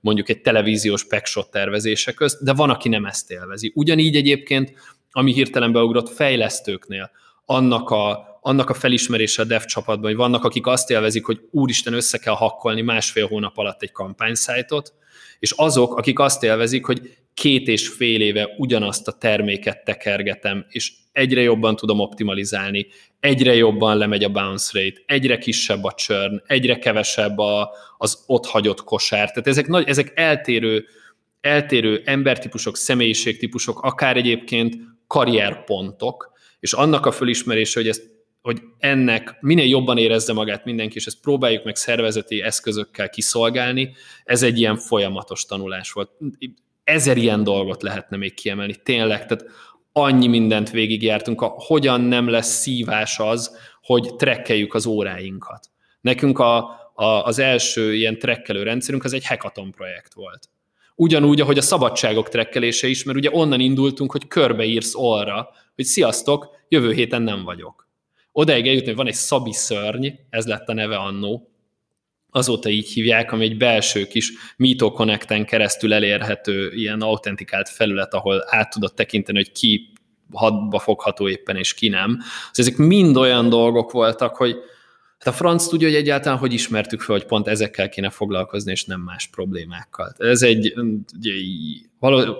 S3: mondjuk egy televíziós packshot tervezése közt, de van, aki nem ezt élvezi. Ugyanígy egyébként, ami hirtelen beugrott fejlesztőknél, annak a, annak a felismerése a dev csapatban, hogy vannak, akik azt élvezik, hogy úristen, össze kell hakkolni másfél hónap alatt egy kampányszájtot, és azok, akik azt élvezik, hogy két és fél éve ugyanazt a terméket tekergetem, és egyre jobban tudom optimalizálni, egyre jobban lemegy a bounce rate, egyre kisebb a churn, egyre kevesebb a, az ott hagyott kosár. Tehát ezek, nagy, ezek eltérő, eltérő embertípusok, személyiségtípusok, akár egyébként karrierpontok, és annak a fölismerése, hogy ezt hogy ennek minél jobban érezze magát mindenki, és ezt próbáljuk meg szervezeti eszközökkel kiszolgálni, ez egy ilyen folyamatos tanulás volt. Ezer ilyen dolgot lehetne még kiemelni, tényleg, tehát annyi mindent végigjártunk, a hogyan nem lesz szívás az, hogy trekkeljük az óráinkat. Nekünk a, a, az első ilyen trekkelő rendszerünk az egy hackathon projekt volt. Ugyanúgy, ahogy a szabadságok trekkelése is, mert ugye onnan indultunk, hogy körbeírsz orra, hogy sziasztok, jövő héten nem vagyok odaig eljutni, hogy van egy Szabi szörny, ez lett a neve annó, azóta így hívják, ami egy belső kis Mito Connect-en keresztül elérhető ilyen autentikált felület, ahol át tudod tekinteni, hogy ki hadba fogható éppen, és ki nem. Szóval ezek mind olyan dolgok voltak, hogy hát a franc tudja, hogy egyáltalán hogy ismertük fel, hogy pont ezekkel kéne foglalkozni, és nem más problémákkal. Ez egy ugye,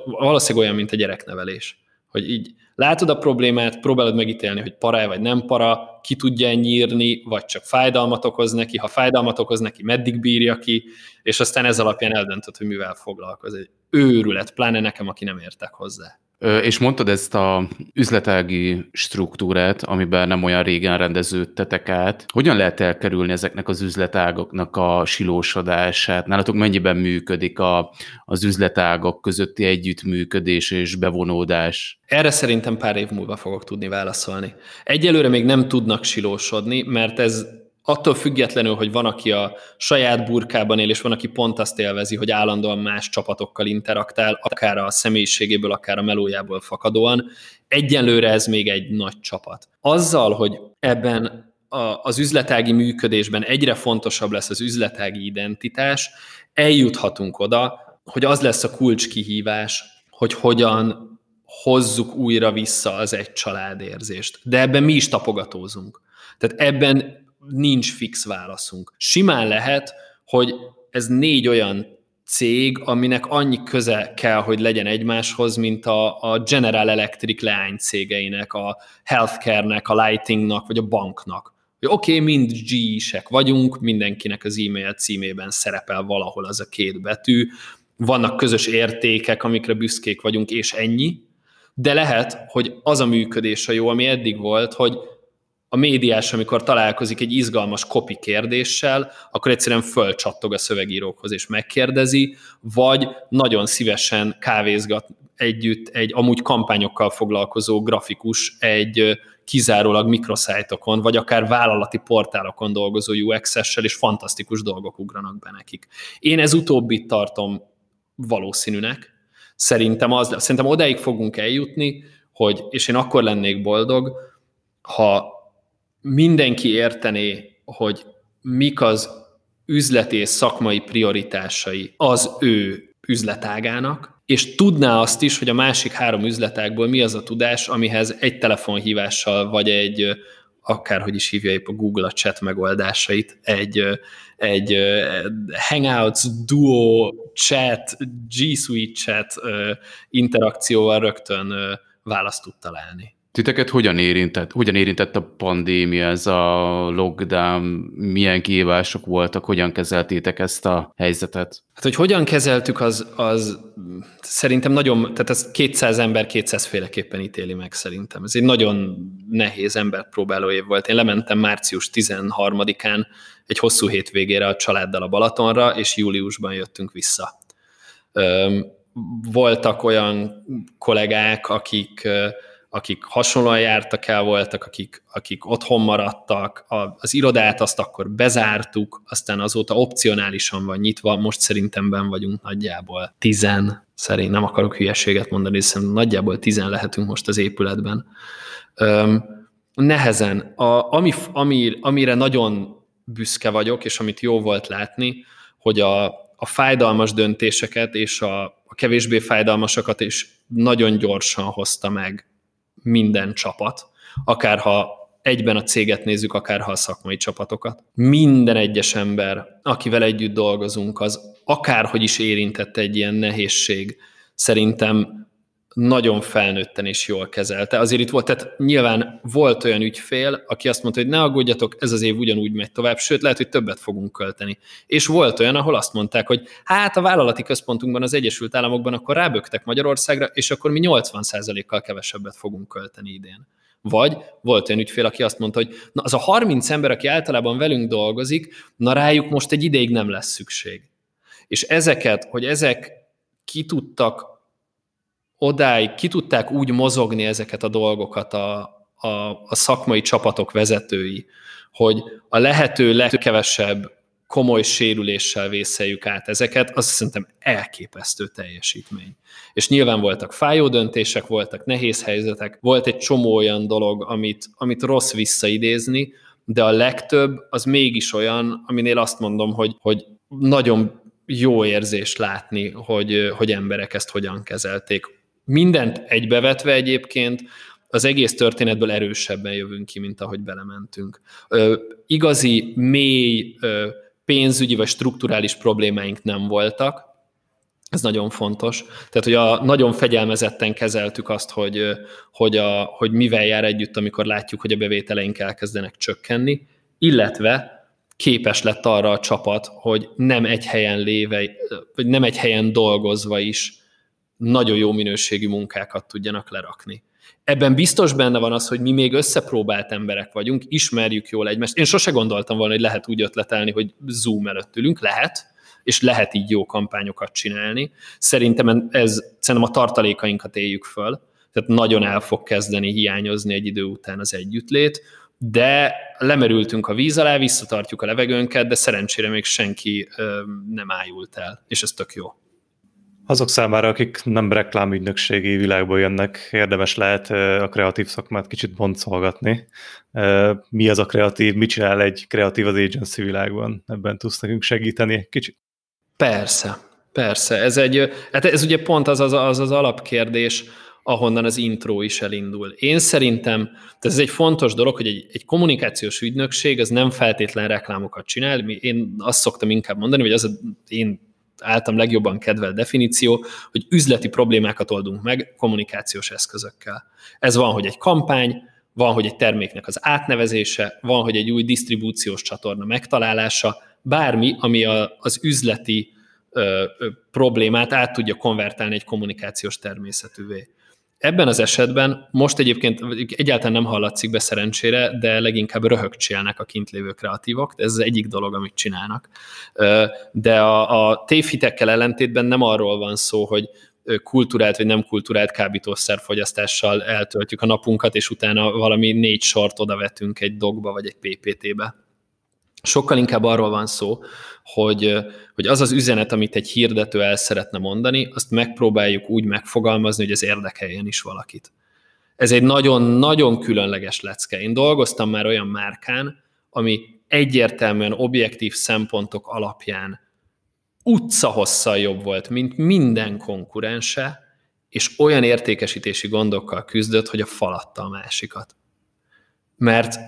S3: valószínűleg olyan, mint a gyereknevelés, hogy így Látod a problémát, próbálod megítélni, hogy para vagy nem para, ki tudja nyírni, vagy csak fájdalmat okoz neki, ha fájdalmat okoz neki, meddig bírja ki, és aztán ez alapján eldöntöd, hogy mivel foglalkozik. Őrület, pláne nekem, aki nem értek hozzá.
S1: És mondtad ezt a üzletági struktúrát, amiben nem olyan régen rendeződtetek át. Hogyan lehet elkerülni ezeknek az üzletágoknak a silósodását? Nálatok mennyiben működik a, az üzletágok közötti együttműködés és bevonódás?
S3: Erre szerintem pár év múlva fogok tudni válaszolni. Egyelőre még nem tudnak silósodni, mert ez attól függetlenül, hogy van, aki a saját burkában él, és van, aki pont azt élvezi, hogy állandóan más csapatokkal interaktál, akár a személyiségéből, akár a melójából fakadóan, egyenlőre ez még egy nagy csapat. Azzal, hogy ebben a, az üzletági működésben egyre fontosabb lesz az üzletági identitás, eljuthatunk oda, hogy az lesz a kulcskihívás, hogy hogyan hozzuk újra vissza az egy családérzést. De ebben mi is tapogatózunk. Tehát ebben nincs fix válaszunk. Simán lehet, hogy ez négy olyan cég, aminek annyi köze kell, hogy legyen egymáshoz, mint a, a General Electric leánycégeinek, a healthcare-nek, a lightingnak, vagy a banknak. Oké, okay, mind G-sek vagyunk, mindenkinek az e-mail címében szerepel valahol az a két betű, vannak közös értékek, amikre büszkék vagyunk, és ennyi, de lehet, hogy az a működés a jó, ami eddig volt, hogy a médiás, amikor találkozik egy izgalmas kopi kérdéssel, akkor egyszerűen fölcsattog a szövegírókhoz és megkérdezi, vagy nagyon szívesen kávézgat együtt egy amúgy kampányokkal foglalkozó grafikus egy kizárólag mikroszájtokon, vagy akár vállalati portálokon dolgozó UX-essel, és fantasztikus dolgok ugranak be nekik. Én ez utóbbit tartom valószínűnek. Szerintem, az, szerintem odáig fogunk eljutni, hogy, és én akkor lennék boldog, ha mindenki értené, hogy mik az üzleti és szakmai prioritásai az ő üzletágának, és tudná azt is, hogy a másik három üzletágból mi az a tudás, amihez egy telefonhívással, vagy egy akárhogy is hívja épp a Google a chat megoldásait, egy, egy Hangouts, Duo, chat, G Suite chat interakcióval rögtön választ tud találni.
S1: Titeket hogyan érintett, hogyan érintett a pandémia, ez a lockdown, milyen kihívások voltak, hogyan kezeltétek ezt a helyzetet?
S3: Hát, hogy hogyan kezeltük, az, az szerintem nagyon, tehát ez 200 ember 200 féleképpen ítéli meg szerintem. Ez egy nagyon nehéz ember próbáló év volt. Én lementem március 13-án egy hosszú hétvégére a családdal a Balatonra, és júliusban jöttünk vissza. Voltak olyan kollégák, akik akik hasonlóan jártak el, voltak, akik, akik otthon maradtak, a, az irodát azt akkor bezártuk, aztán azóta opcionálisan van nyitva, most szerintem ben vagyunk nagyjából tizen, szerint nem akarok hülyeséget mondani, hiszen nagyjából tizen lehetünk most az épületben. Öm, nehezen, a, ami, ami, amire nagyon büszke vagyok, és amit jó volt látni, hogy a, a fájdalmas döntéseket és a, a kevésbé fájdalmasakat is nagyon gyorsan hozta meg minden csapat, akárha egyben a céget nézzük, akárha a szakmai csapatokat. Minden egyes ember, akivel együtt dolgozunk, az akárhogy is érintett egy ilyen nehézség, szerintem nagyon felnőtten és jól kezelte. Azért itt volt, tehát nyilván volt olyan ügyfél, aki azt mondta, hogy ne aggódjatok, ez az év ugyanúgy megy tovább, sőt, lehet, hogy többet fogunk költeni. És volt olyan, ahol azt mondták, hogy hát a vállalati központunkban az Egyesült Államokban akkor rábögtek Magyarországra, és akkor mi 80%-kal kevesebbet fogunk költeni idén. Vagy volt olyan ügyfél, aki azt mondta, hogy na az a 30 ember, aki általában velünk dolgozik, na rájuk most egy ideig nem lesz szükség. És ezeket, hogy ezek ki tudtak odáig ki tudták úgy mozogni ezeket a dolgokat a, a, a szakmai csapatok vezetői, hogy a lehető legkevesebb komoly sérüléssel vészeljük át ezeket, az szerintem elképesztő teljesítmény. És nyilván voltak fájó döntések, voltak nehéz helyzetek, volt egy csomó olyan dolog, amit, amit rossz visszaidézni, de a legtöbb az mégis olyan, aminél azt mondom, hogy, hogy nagyon jó érzés látni, hogy, hogy emberek ezt hogyan kezelték mindent egybevetve egyébként az egész történetből erősebben jövünk ki, mint ahogy belementünk. Ö, igazi, mély ö, pénzügyi vagy strukturális problémáink nem voltak, ez nagyon fontos. Tehát, hogy a, nagyon fegyelmezetten kezeltük azt, hogy, hogy, a, hogy mivel jár együtt, amikor látjuk, hogy a bevételeink elkezdenek csökkenni, illetve képes lett arra a csapat, hogy nem egy helyen léve, vagy nem egy helyen dolgozva is nagyon jó minőségű munkákat tudjanak lerakni. Ebben biztos benne van az, hogy mi még összepróbált emberek vagyunk, ismerjük jól egymást. Én sose gondoltam volna, hogy lehet úgy ötletelni, hogy Zoom előtt ülünk, lehet, és lehet így jó kampányokat csinálni. Szerintem ez, szerintem a tartalékainkat éljük föl, tehát nagyon el fog kezdeni hiányozni egy idő után az együttlét, de lemerültünk a víz alá, visszatartjuk a levegőnket, de szerencsére még senki ö, nem ájult el, és ez tök jó.
S2: Azok számára, akik nem reklámügynökségi világból jönnek, érdemes lehet a kreatív szakmát kicsit boncolgatni. Mi az a kreatív, mit csinál egy kreatív az agency világban? Ebben tudsz nekünk segíteni kicsit?
S3: Persze, persze. Ez, egy, hát ez ugye pont az az, az az alapkérdés, ahonnan az intro is elindul. Én szerintem, tehát ez egy fontos dolog, hogy egy, egy kommunikációs ügynökség az nem feltétlen reklámokat csinál. Én azt szoktam inkább mondani, hogy az én általam legjobban kedvelt definíció, hogy üzleti problémákat oldunk meg kommunikációs eszközökkel. Ez van, hogy egy kampány, van, hogy egy terméknek az átnevezése, van, hogy egy új disztribúciós csatorna megtalálása, bármi, ami a, az üzleti ö, ö, problémát át tudja konvertálni egy kommunikációs természetűvé. Ebben az esetben most egyébként egyáltalán nem hallatszik be szerencsére, de leginkább röhögcsélnek a kint lévő kreatívok, ez az egyik dolog, amit csinálnak. De a, a tévhitekkel ellentétben nem arról van szó, hogy kulturált vagy nem kulturált kábítószerfogyasztással eltöltjük a napunkat, és utána valami négy sort odavetünk egy dogba vagy egy PPT-be. Sokkal inkább arról van szó, hogy, hogy az az üzenet, amit egy hirdető el szeretne mondani, azt megpróbáljuk úgy megfogalmazni, hogy ez érdekeljen is valakit. Ez egy nagyon-nagyon különleges lecke. Én dolgoztam már olyan márkán, ami egyértelműen objektív szempontok alapján utcahosszal jobb volt, mint minden konkurense, és olyan értékesítési gondokkal küzdött, hogy a falatta a másikat. Mert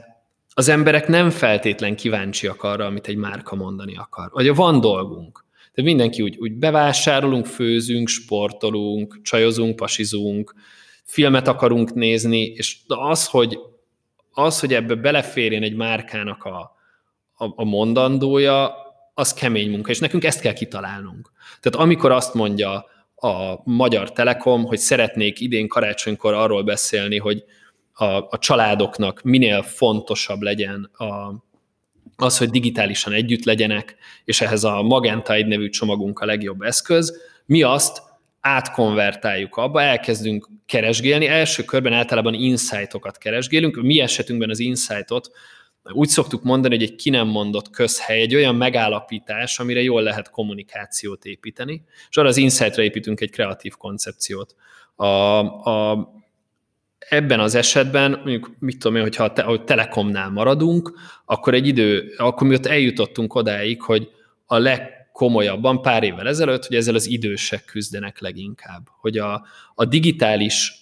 S3: az emberek nem feltétlen kíváncsiak arra, amit egy márka mondani akar. Vagy van dolgunk. De mindenki úgy, úgy bevásárolunk, főzünk, sportolunk, csajozunk, pasizunk, filmet akarunk nézni, és az, hogy, az, hogy ebbe beleférjen egy márkának a, a, a mondandója, az kemény munka, és nekünk ezt kell kitalálnunk. Tehát amikor azt mondja a Magyar Telekom, hogy szeretnék idén karácsonykor arról beszélni, hogy a, a családoknak minél fontosabb legyen a, az, hogy digitálisan együtt legyenek, és ehhez a Magenta egy nevű csomagunk a legjobb eszköz, mi azt átkonvertáljuk abba, elkezdünk keresgélni, első körben általában insightokat keresgélünk, mi esetünkben az insightot úgy szoktuk mondani, hogy egy ki nem mondott közhely, egy olyan megállapítás, amire jól lehet kommunikációt építeni, és arra az insightra építünk egy kreatív koncepciót. A, a, ebben az esetben, mondjuk mit tudom én, hogyha te, Telekomnál maradunk, akkor egy idő, akkor mi ott eljutottunk odáig, hogy a legkomolyabban pár évvel ezelőtt, hogy ezzel az idősek küzdenek leginkább. Hogy a, a digitális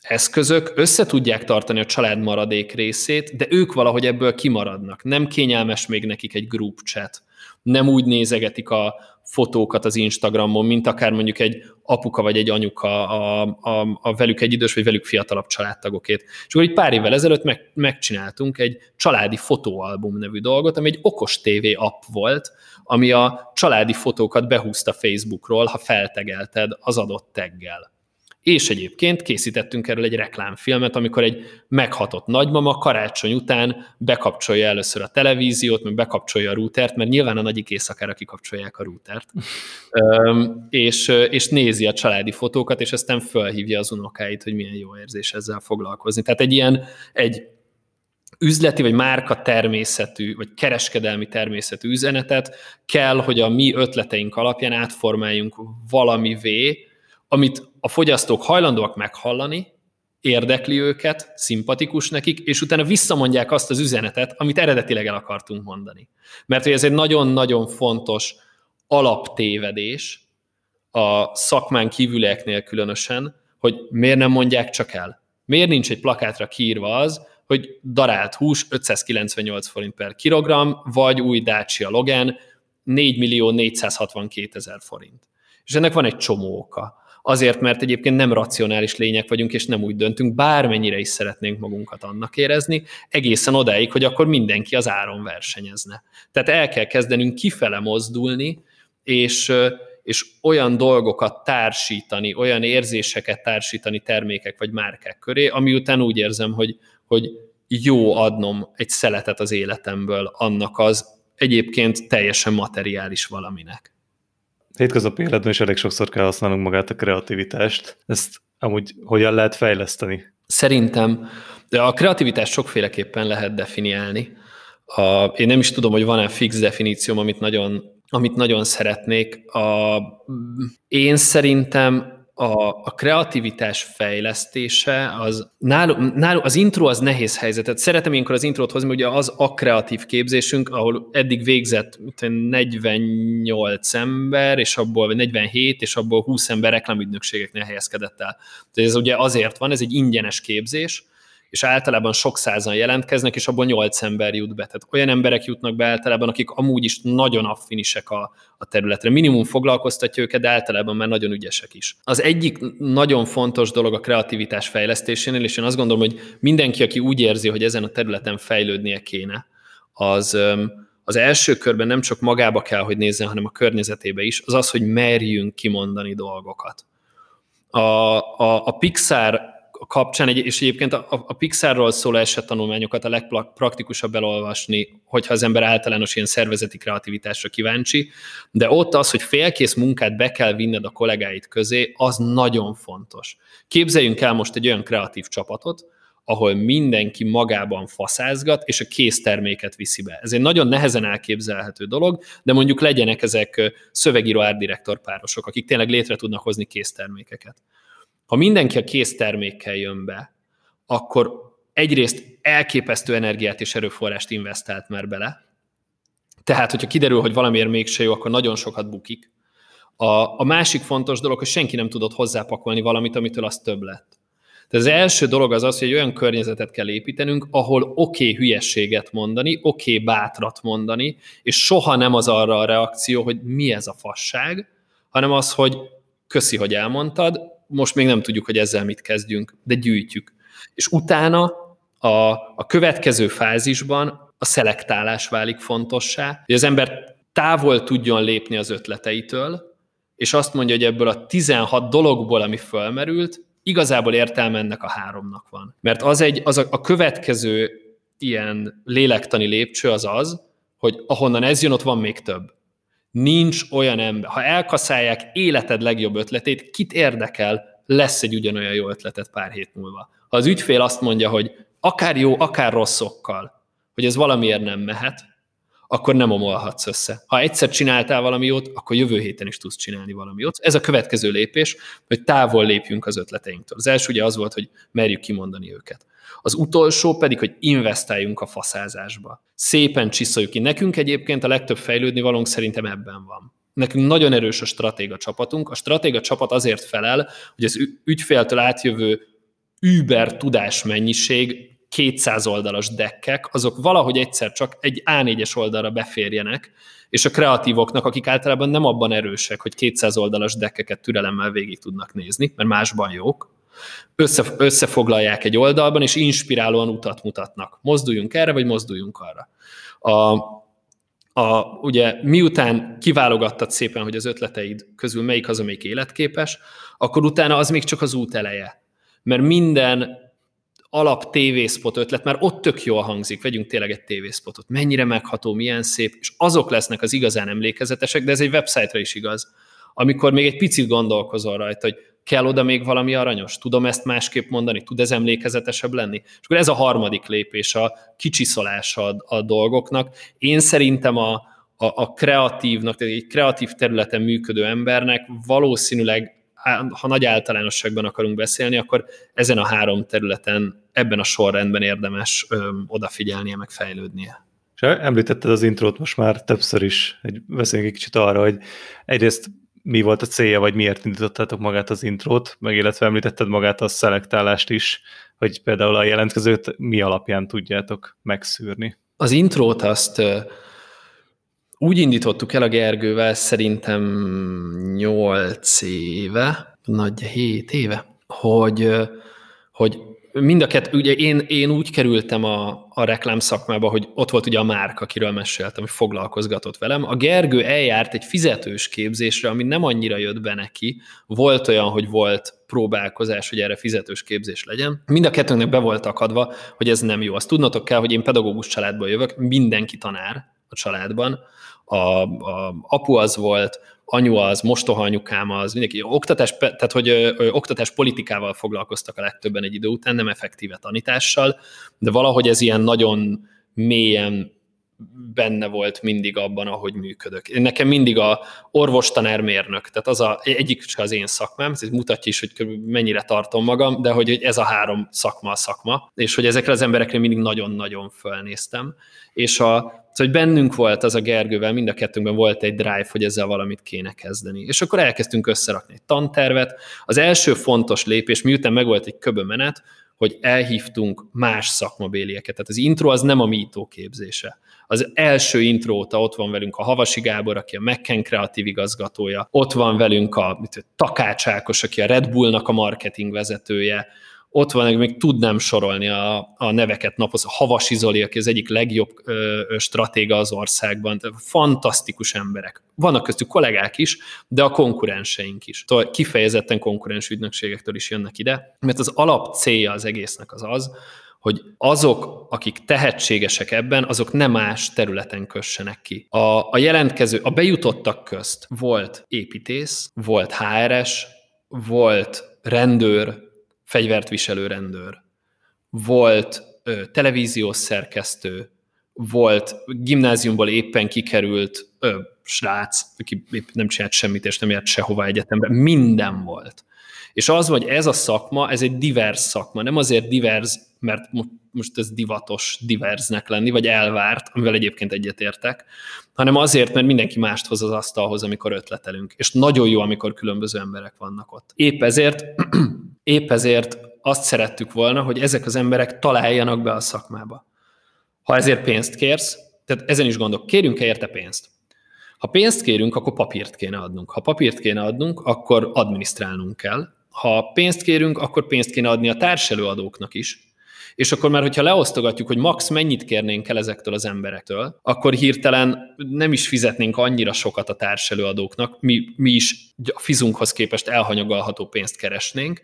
S3: eszközök össze tudják tartani a család maradék részét, de ők valahogy ebből kimaradnak. Nem kényelmes még nekik egy group chat. Nem úgy nézegetik a fotókat az Instagramon, mint akár mondjuk egy apuka vagy egy anyuka a, a, a velük egy idős vagy velük fiatalabb családtagokét. És akkor egy pár évvel ezelőtt meg, megcsináltunk egy családi fotóalbum nevű dolgot, ami egy okos TV app volt, ami a családi fotókat behúzta Facebookról, ha feltegelted az adott teggel. És egyébként készítettünk erről egy reklámfilmet, amikor egy meghatott nagymama karácsony után bekapcsolja először a televíziót, meg bekapcsolja a routert, mert nyilván a nagyik éjszakára kikapcsolják a routert, és, és nézi a családi fotókat, és aztán felhívja az unokáit, hogy milyen jó érzés ezzel foglalkozni. Tehát egy ilyen, egy üzleti vagy márka természetű, vagy kereskedelmi természetű üzenetet kell, hogy a mi ötleteink alapján átformáljunk valamivé, amit a fogyasztók hajlandóak meghallani, érdekli őket, szimpatikus nekik, és utána visszamondják azt az üzenetet, amit eredetileg el akartunk mondani. Mert hogy ez egy nagyon-nagyon fontos alaptévedés a szakmán kívülieknél különösen, hogy miért nem mondják csak el. Miért nincs egy plakátra kiírva az, hogy darált hús 598 forint per kilogramm, vagy új Dacia Logan 4 millió 462 ezer forint. És ennek van egy csomó oka. Azért, mert egyébként nem racionális lények vagyunk, és nem úgy döntünk, bármennyire is szeretnénk magunkat annak érezni, egészen odáig, hogy akkor mindenki az áron versenyezne. Tehát el kell kezdenünk kifele mozdulni, és, és olyan dolgokat társítani, olyan érzéseket társítani termékek vagy márkák köré, ami után úgy érzem, hogy, hogy jó adnom egy szeletet az életemből annak az egyébként teljesen materiális valaminek
S2: hétköznapi életben is elég sokszor kell használnunk magát a kreativitást. Ezt amúgy hogyan lehet fejleszteni?
S3: Szerintem de a kreativitást sokféleképpen lehet definiálni. A, én nem is tudom, hogy van-e fix definícióm, amit nagyon, amit nagyon szeretnék. A, én szerintem a, a kreativitás fejlesztése, az náluk, náluk, az intro az nehéz helyzetet. Szeretem ilyenkor az intrót hozni, ugye az a kreatív képzésünk, ahol eddig végzett 48 ember, és abból, vagy 47, és abból 20 ember reklámügynökségeknél helyezkedett el. Tehát ez ugye azért van, ez egy ingyenes képzés, és általában sok százan jelentkeznek, és abból nyolc ember jut be. Tehát olyan emberek jutnak be általában, akik amúgy is nagyon affinisek a, a területre. Minimum foglalkoztatja őket, de általában már nagyon ügyesek is. Az egyik nagyon fontos dolog a kreativitás fejlesztésénél, és én azt gondolom, hogy mindenki, aki úgy érzi, hogy ezen a területen fejlődnie kéne, az, az első körben nem csak magába kell, hogy nézzen, hanem a környezetébe is, az az, hogy merjünk kimondani dolgokat. A, a, a Pixar kapcsán, és egyébként a, a Pixarról szóló esettanulmányokat a legpraktikusabb elolvasni, hogyha az ember általános ilyen szervezeti kreativitásra kíváncsi, de ott az, hogy félkész munkát be kell vinned a kollégáid közé, az nagyon fontos. Képzeljünk el most egy olyan kreatív csapatot, ahol mindenki magában faszázgat, és a kész terméket viszi be. Ez egy nagyon nehezen elképzelhető dolog, de mondjuk legyenek ezek szövegíró árdirektor párosok, akik tényleg létre tudnak hozni kész termékeket. Ha mindenki a kész termékkel jön be, akkor egyrészt elképesztő energiát és erőforrást investált már bele, tehát, hogyha kiderül, hogy valamiért mégse jó, akkor nagyon sokat bukik. A, a másik fontos dolog, hogy senki nem tudott hozzápakolni valamit, amitől az több lett. Tehát az első dolog az az, hogy egy olyan környezetet kell építenünk, ahol oké okay hülyességet mondani, oké okay bátrat mondani, és soha nem az arra a reakció, hogy mi ez a fasság, hanem az, hogy köszi, hogy elmondtad, most még nem tudjuk, hogy ezzel mit kezdjünk, de gyűjtjük. És utána a, a következő fázisban a szelektálás válik fontossá, hogy az ember távol tudjon lépni az ötleteitől, és azt mondja, hogy ebből a 16 dologból, ami fölmerült, igazából értelme ennek a háromnak van. Mert az, egy, az a, a következő ilyen lélektani lépcső az az, hogy ahonnan ez jön, ott van még több. Nincs olyan ember. Ha elkaszálják életed legjobb ötletét, kit érdekel, lesz egy ugyanolyan jó ötletet pár hét múlva. Ha az ügyfél azt mondja, hogy akár jó, akár rosszokkal, hogy ez valamiért nem mehet, akkor nem omolhatsz össze. Ha egyszer csináltál valami jót, akkor jövő héten is tudsz csinálni valami jót. Ez a következő lépés, hogy távol lépjünk az ötleteinktől. Az első ugye az volt, hogy merjük kimondani őket. Az utolsó pedig, hogy investáljunk a faszázásba. Szépen csiszoljuk ki. Nekünk egyébként a legtöbb fejlődni valónk szerintem ebben van. Nekünk nagyon erős a stratéga csapatunk. A stratéga csapat azért felel, hogy az ügyféltől átjövő über tudásmennyiség 200 oldalas dekkek, azok valahogy egyszer csak egy A4-es oldalra beférjenek, és a kreatívoknak, akik általában nem abban erősek, hogy 200 oldalas dekkeket türelemmel végig tudnak nézni, mert másban jók, össze, összefoglalják egy oldalban, és inspirálóan utat mutatnak. Mozduljunk erre, vagy mozduljunk arra. A, a, ugye miután kiválogattad szépen, hogy az ötleteid közül melyik az, amelyik életképes, akkor utána az még csak az út eleje. Mert minden alap tévészpot ötlet, mert ott tök jól hangzik, vegyünk tényleg egy tévészpotot, mennyire megható, milyen szép, és azok lesznek az igazán emlékezetesek, de ez egy websájtra is igaz. Amikor még egy picit gondolkozol rajta, hogy kell oda még valami aranyos, tudom ezt másképp mondani, tud ez emlékezetesebb lenni. És akkor ez a harmadik lépés, a kicsiszolása a, a dolgoknak. Én szerintem a, a, a kreatívnak, tehát egy kreatív területen működő embernek valószínűleg ha nagy általánosságban akarunk beszélni, akkor ezen a három területen, ebben a sorrendben érdemes ö, odafigyelnie, meg fejlődnie.
S2: És említetted az intrót most már többször is, hogy beszéljünk egy kicsit arra, hogy egyrészt mi volt a célja, vagy miért indítottátok magát az intrót, meg illetve említetted magát a szelektálást is, hogy például a jelentkezőt mi alapján tudjátok megszűrni.
S3: Az intrót azt úgy indítottuk el a Gergővel szerintem 8 éve, nagy 7 éve, hogy, hogy mind a kettő, ugye én, én úgy kerültem a, a reklám szakmába, hogy ott volt ugye a Márk, akiről meséltem, hogy foglalkozgatott velem. A Gergő eljárt egy fizetős képzésre, ami nem annyira jött be neki. Volt olyan, hogy volt próbálkozás, hogy erre fizetős képzés legyen. Mind a kettőnknek be volt akadva, hogy ez nem jó. Azt tudnotok kell, hogy én pedagógus családból jövök, mindenki tanár a családban. A, a apu az volt, anyu az, mostoha anyukám az, mindenki oktatás, tehát hogy ö, oktatás politikával foglalkoztak a legtöbben egy idő után, nem effektíve tanítással, de valahogy ez ilyen nagyon mélyen benne volt mindig abban, ahogy működök. Nekem mindig a orvostanár mérnök, tehát az a, egyik se az én szakmám, ez mutatja is, hogy mennyire tartom magam, de hogy ez a három szakma a szakma, és hogy ezekre az emberekre mindig nagyon-nagyon fölnéztem. És a, Szóval, hogy bennünk volt az a Gergővel, mind a kettőnkben volt egy drive, hogy ezzel valamit kéne kezdeni. És akkor elkezdtünk összerakni egy tantervet. Az első fontos lépés, miután megvolt egy köbö menet, hogy elhívtunk más szakmabélieket. Tehát az intro az nem a mító képzése. Az első intro óta ott van velünk a Havasi Gábor, aki a McKen kreatív igazgatója, ott van velünk a mit, Takács Ákos, aki a Red Bullnak a marketing vezetője, ott van, még tudnám sorolni a, a neveket napoz, Havasi Zoli, aki az egyik legjobb ö, stratéga az országban, fantasztikus emberek. Vannak köztük kollégák is, de a konkurenseink is. Szóval kifejezetten konkurens ügynökségektől is jönnek ide, mert az alap célja az egésznek az az, hogy azok, akik tehetségesek ebben, azok nem más területen kössenek ki. A, a jelentkező, a bejutottak közt volt építész, volt HRS, volt rendőr, fegyvert viselő rendőr, volt ö, televíziós szerkesztő, volt gimnáziumból éppen kikerült ö, srác, aki nem csinált semmit, és nem járt sehova egyetemre, minden volt. És az, hogy ez a szakma, ez egy divers szakma, nem azért divers, mert most ez divatos diverznek lenni, vagy elvárt, amivel egyébként egyetértek, hanem azért, mert mindenki mást hoz az asztalhoz, amikor ötletelünk. És nagyon jó, amikor különböző emberek vannak ott. Épp ezért Épp ezért azt szerettük volna, hogy ezek az emberek találjanak be a szakmába. Ha ezért pénzt kérsz, tehát ezen is gondolok, kérjünk-e érte pénzt? Ha pénzt kérünk, akkor papírt kéne adnunk. Ha papírt kéne adnunk, akkor adminisztrálnunk kell, Ha pénzt kérünk, akkor pénzt kéne adni a társelőadóknak is, és akkor már, hogyha leosztogatjuk, hogy max mennyit kérnénk el ezektől az emberektől, akkor hirtelen nem is fizetnénk annyira sokat a társelőadóknak, mi, mi is a fizunkhoz képest elhanyagolható pénzt keresnénk,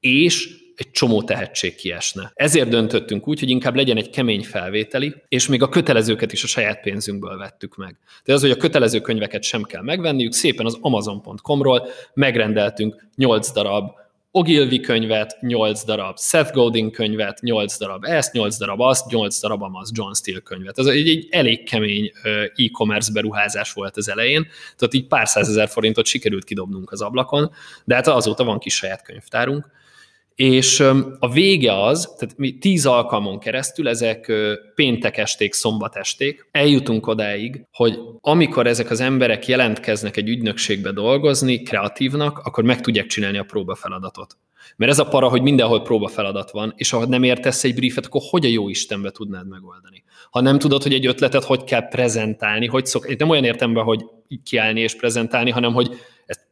S3: és egy csomó tehetség kiesne. Ezért döntöttünk úgy, hogy inkább legyen egy kemény felvételi, és még a kötelezőket is a saját pénzünkből vettük meg. De az, hogy a kötelező könyveket sem kell megvenniük, szépen az amazon.com-ról megrendeltünk 8 darab Ogilvy könyvet, 8 darab. Seth Godin könyvet, 8 darab ezt, 8 darab azt, 8 darab amaz John Steele könyvet. Ez egy, egy elég kemény e-commerce beruházás volt az elején, tehát így pár százezer forintot sikerült kidobnunk az ablakon, de hát azóta van kis saját könyvtárunk, és a vége az, tehát mi tíz alkalmon keresztül, ezek péntek esték, szombat esték, eljutunk odáig, hogy amikor ezek az emberek jelentkeznek egy ügynökségbe dolgozni, kreatívnak, akkor meg tudják csinálni a próbafeladatot. Mert ez a para, hogy mindenhol próbafeladat van, és ha nem értesz egy briefet, akkor hogy a jó Istenbe tudnád megoldani? Ha nem tudod, hogy egy ötletet hogy kell prezentálni, hogy szok, nem olyan értemben, hogy kiállni és prezentálni, hanem hogy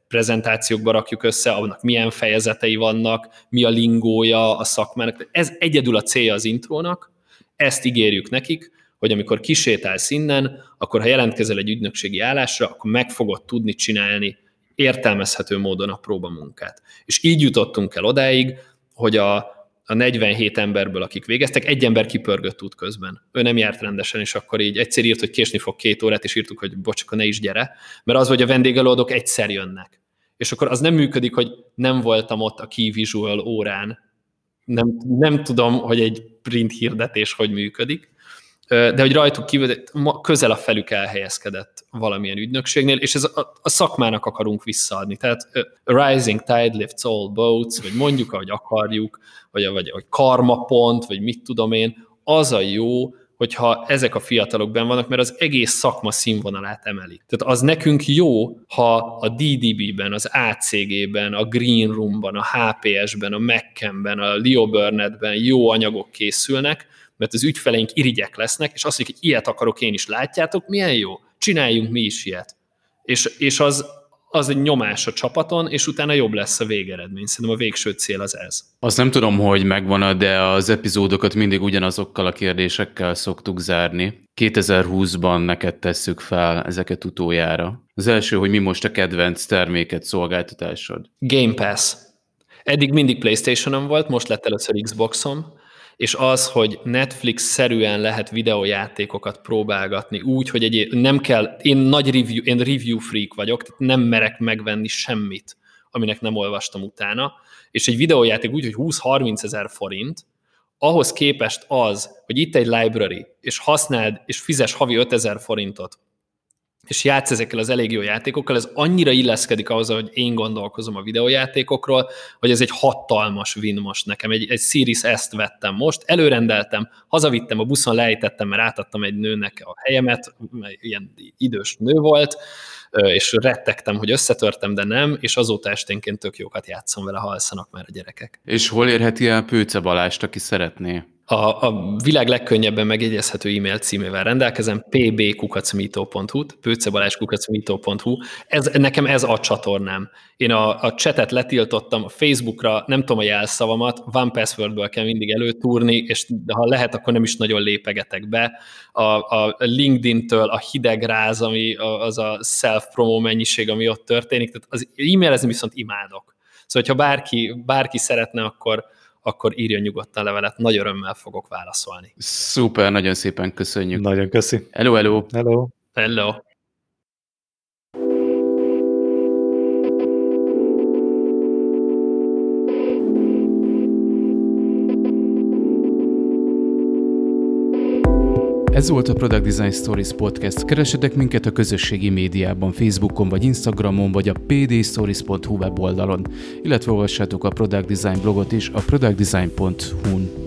S3: prezentációkba rakjuk össze, annak milyen fejezetei vannak, mi a lingója a szakmának. Ez egyedül a célja az intrónak, ezt ígérjük nekik, hogy amikor kisétálsz innen, akkor ha jelentkezel egy ügynökségi állásra, akkor meg fogod tudni csinálni értelmezhető módon a próbamunkát. És így jutottunk el odáig, hogy a, a 47 emberből, akik végeztek, egy ember kipörgött út közben. Ő nem járt rendesen, és akkor így egyszer írt, hogy késni fog két órát, és írtuk, hogy bocs, akkor ne is gyere, mert az, hogy a vendégelőadók egyszer jönnek. És akkor az nem működik, hogy nem voltam ott a key visual órán, nem, nem tudom, hogy egy print hirdetés hogy működik, de hogy rajtuk kívül közel a felük elhelyezkedett valamilyen ügynökségnél, és ez a, a szakmának akarunk visszaadni. Tehát a rising tide lifts all boats, vagy mondjuk, ahogy akarjuk, vagy, vagy, vagy karma pont, vagy mit tudom én, az a jó, hogyha ezek a fiatalok ben vannak, mert az egész szakma színvonalát emelik. Tehát az nekünk jó, ha a DDB-ben, az ACG-ben, a Green Room-ban, a HPS-ben, a Mac-ben, a Leo Burnett-ben jó anyagok készülnek, mert az ügyfeleink irigyek lesznek, és azt mondjuk, hogy ilyet akarok én is, látjátok, milyen jó? Csináljunk mi is ilyet. És, és az, az egy nyomás a csapaton, és utána jobb lesz a végeredmény. Szerintem a végső cél az ez.
S1: Azt nem tudom, hogy megvan de az epizódokat mindig ugyanazokkal a kérdésekkel szoktuk zárni. 2020-ban neked tesszük fel ezeket utoljára. Az első, hogy mi most a kedvenc terméket, szolgáltatásod?
S3: Game Pass. Eddig mindig Playstation-on volt, most lett először Xboxom és az, hogy Netflix-szerűen lehet videójátékokat próbálgatni úgy, hogy egy, nem kell, én nagy review, én review freak vagyok, tehát nem merek megvenni semmit, aminek nem olvastam utána, és egy videójáték úgy, hogy 20-30 ezer forint, ahhoz képest az, hogy itt egy library, és használd, és fizes havi 5000 forintot és játsz ezekkel az elég jó játékokkal, ez annyira illeszkedik ahhoz, hogy én gondolkozom a videójátékokról, hogy ez egy hatalmas win most nekem. Egy, egy Series S-t vettem most, előrendeltem, hazavittem, a buszon lejtettem, mert átadtam egy nőnek a helyemet, ilyen idős nő volt, és rettegtem, hogy összetörtem, de nem, és azóta esténként tök jókat játszom vele, ha alszanak már a gyerekek.
S1: És hol érheti el Pőce Balást, aki szeretné?
S3: A, a világ legkönnyebben megjegyezhető e-mail címével rendelkezem, pbkukacmito.hu, pőcebalázskukacmito.hu. Ez, nekem ez a csatornám. Én a, a chatet letiltottam, a Facebookra nem tudom a jelszavamat, van passwordből kell mindig előtúrni, és ha lehet, akkor nem is nagyon lépegetek be. A, a LinkedIn-től a hideg ráz, ami az a self-promo mennyiség, ami ott történik, tehát az e-mailezni viszont imádok. Szóval, ha bárki, bárki szeretne, akkor, akkor írjon nyugodtan levelet, nagy örömmel fogok válaszolni.
S1: Szuper, nagyon szépen köszönjük.
S2: Nagyon köszi.
S1: Hello, hello.
S2: Hello.
S3: Hello.
S1: Ez volt a Product Design Stories Podcast. Keresetek minket a közösségi médiában, Facebookon vagy Instagramon, vagy a pdstories.hu weboldalon, illetve olvassátok a Product Design blogot is a productdesign.hu-n.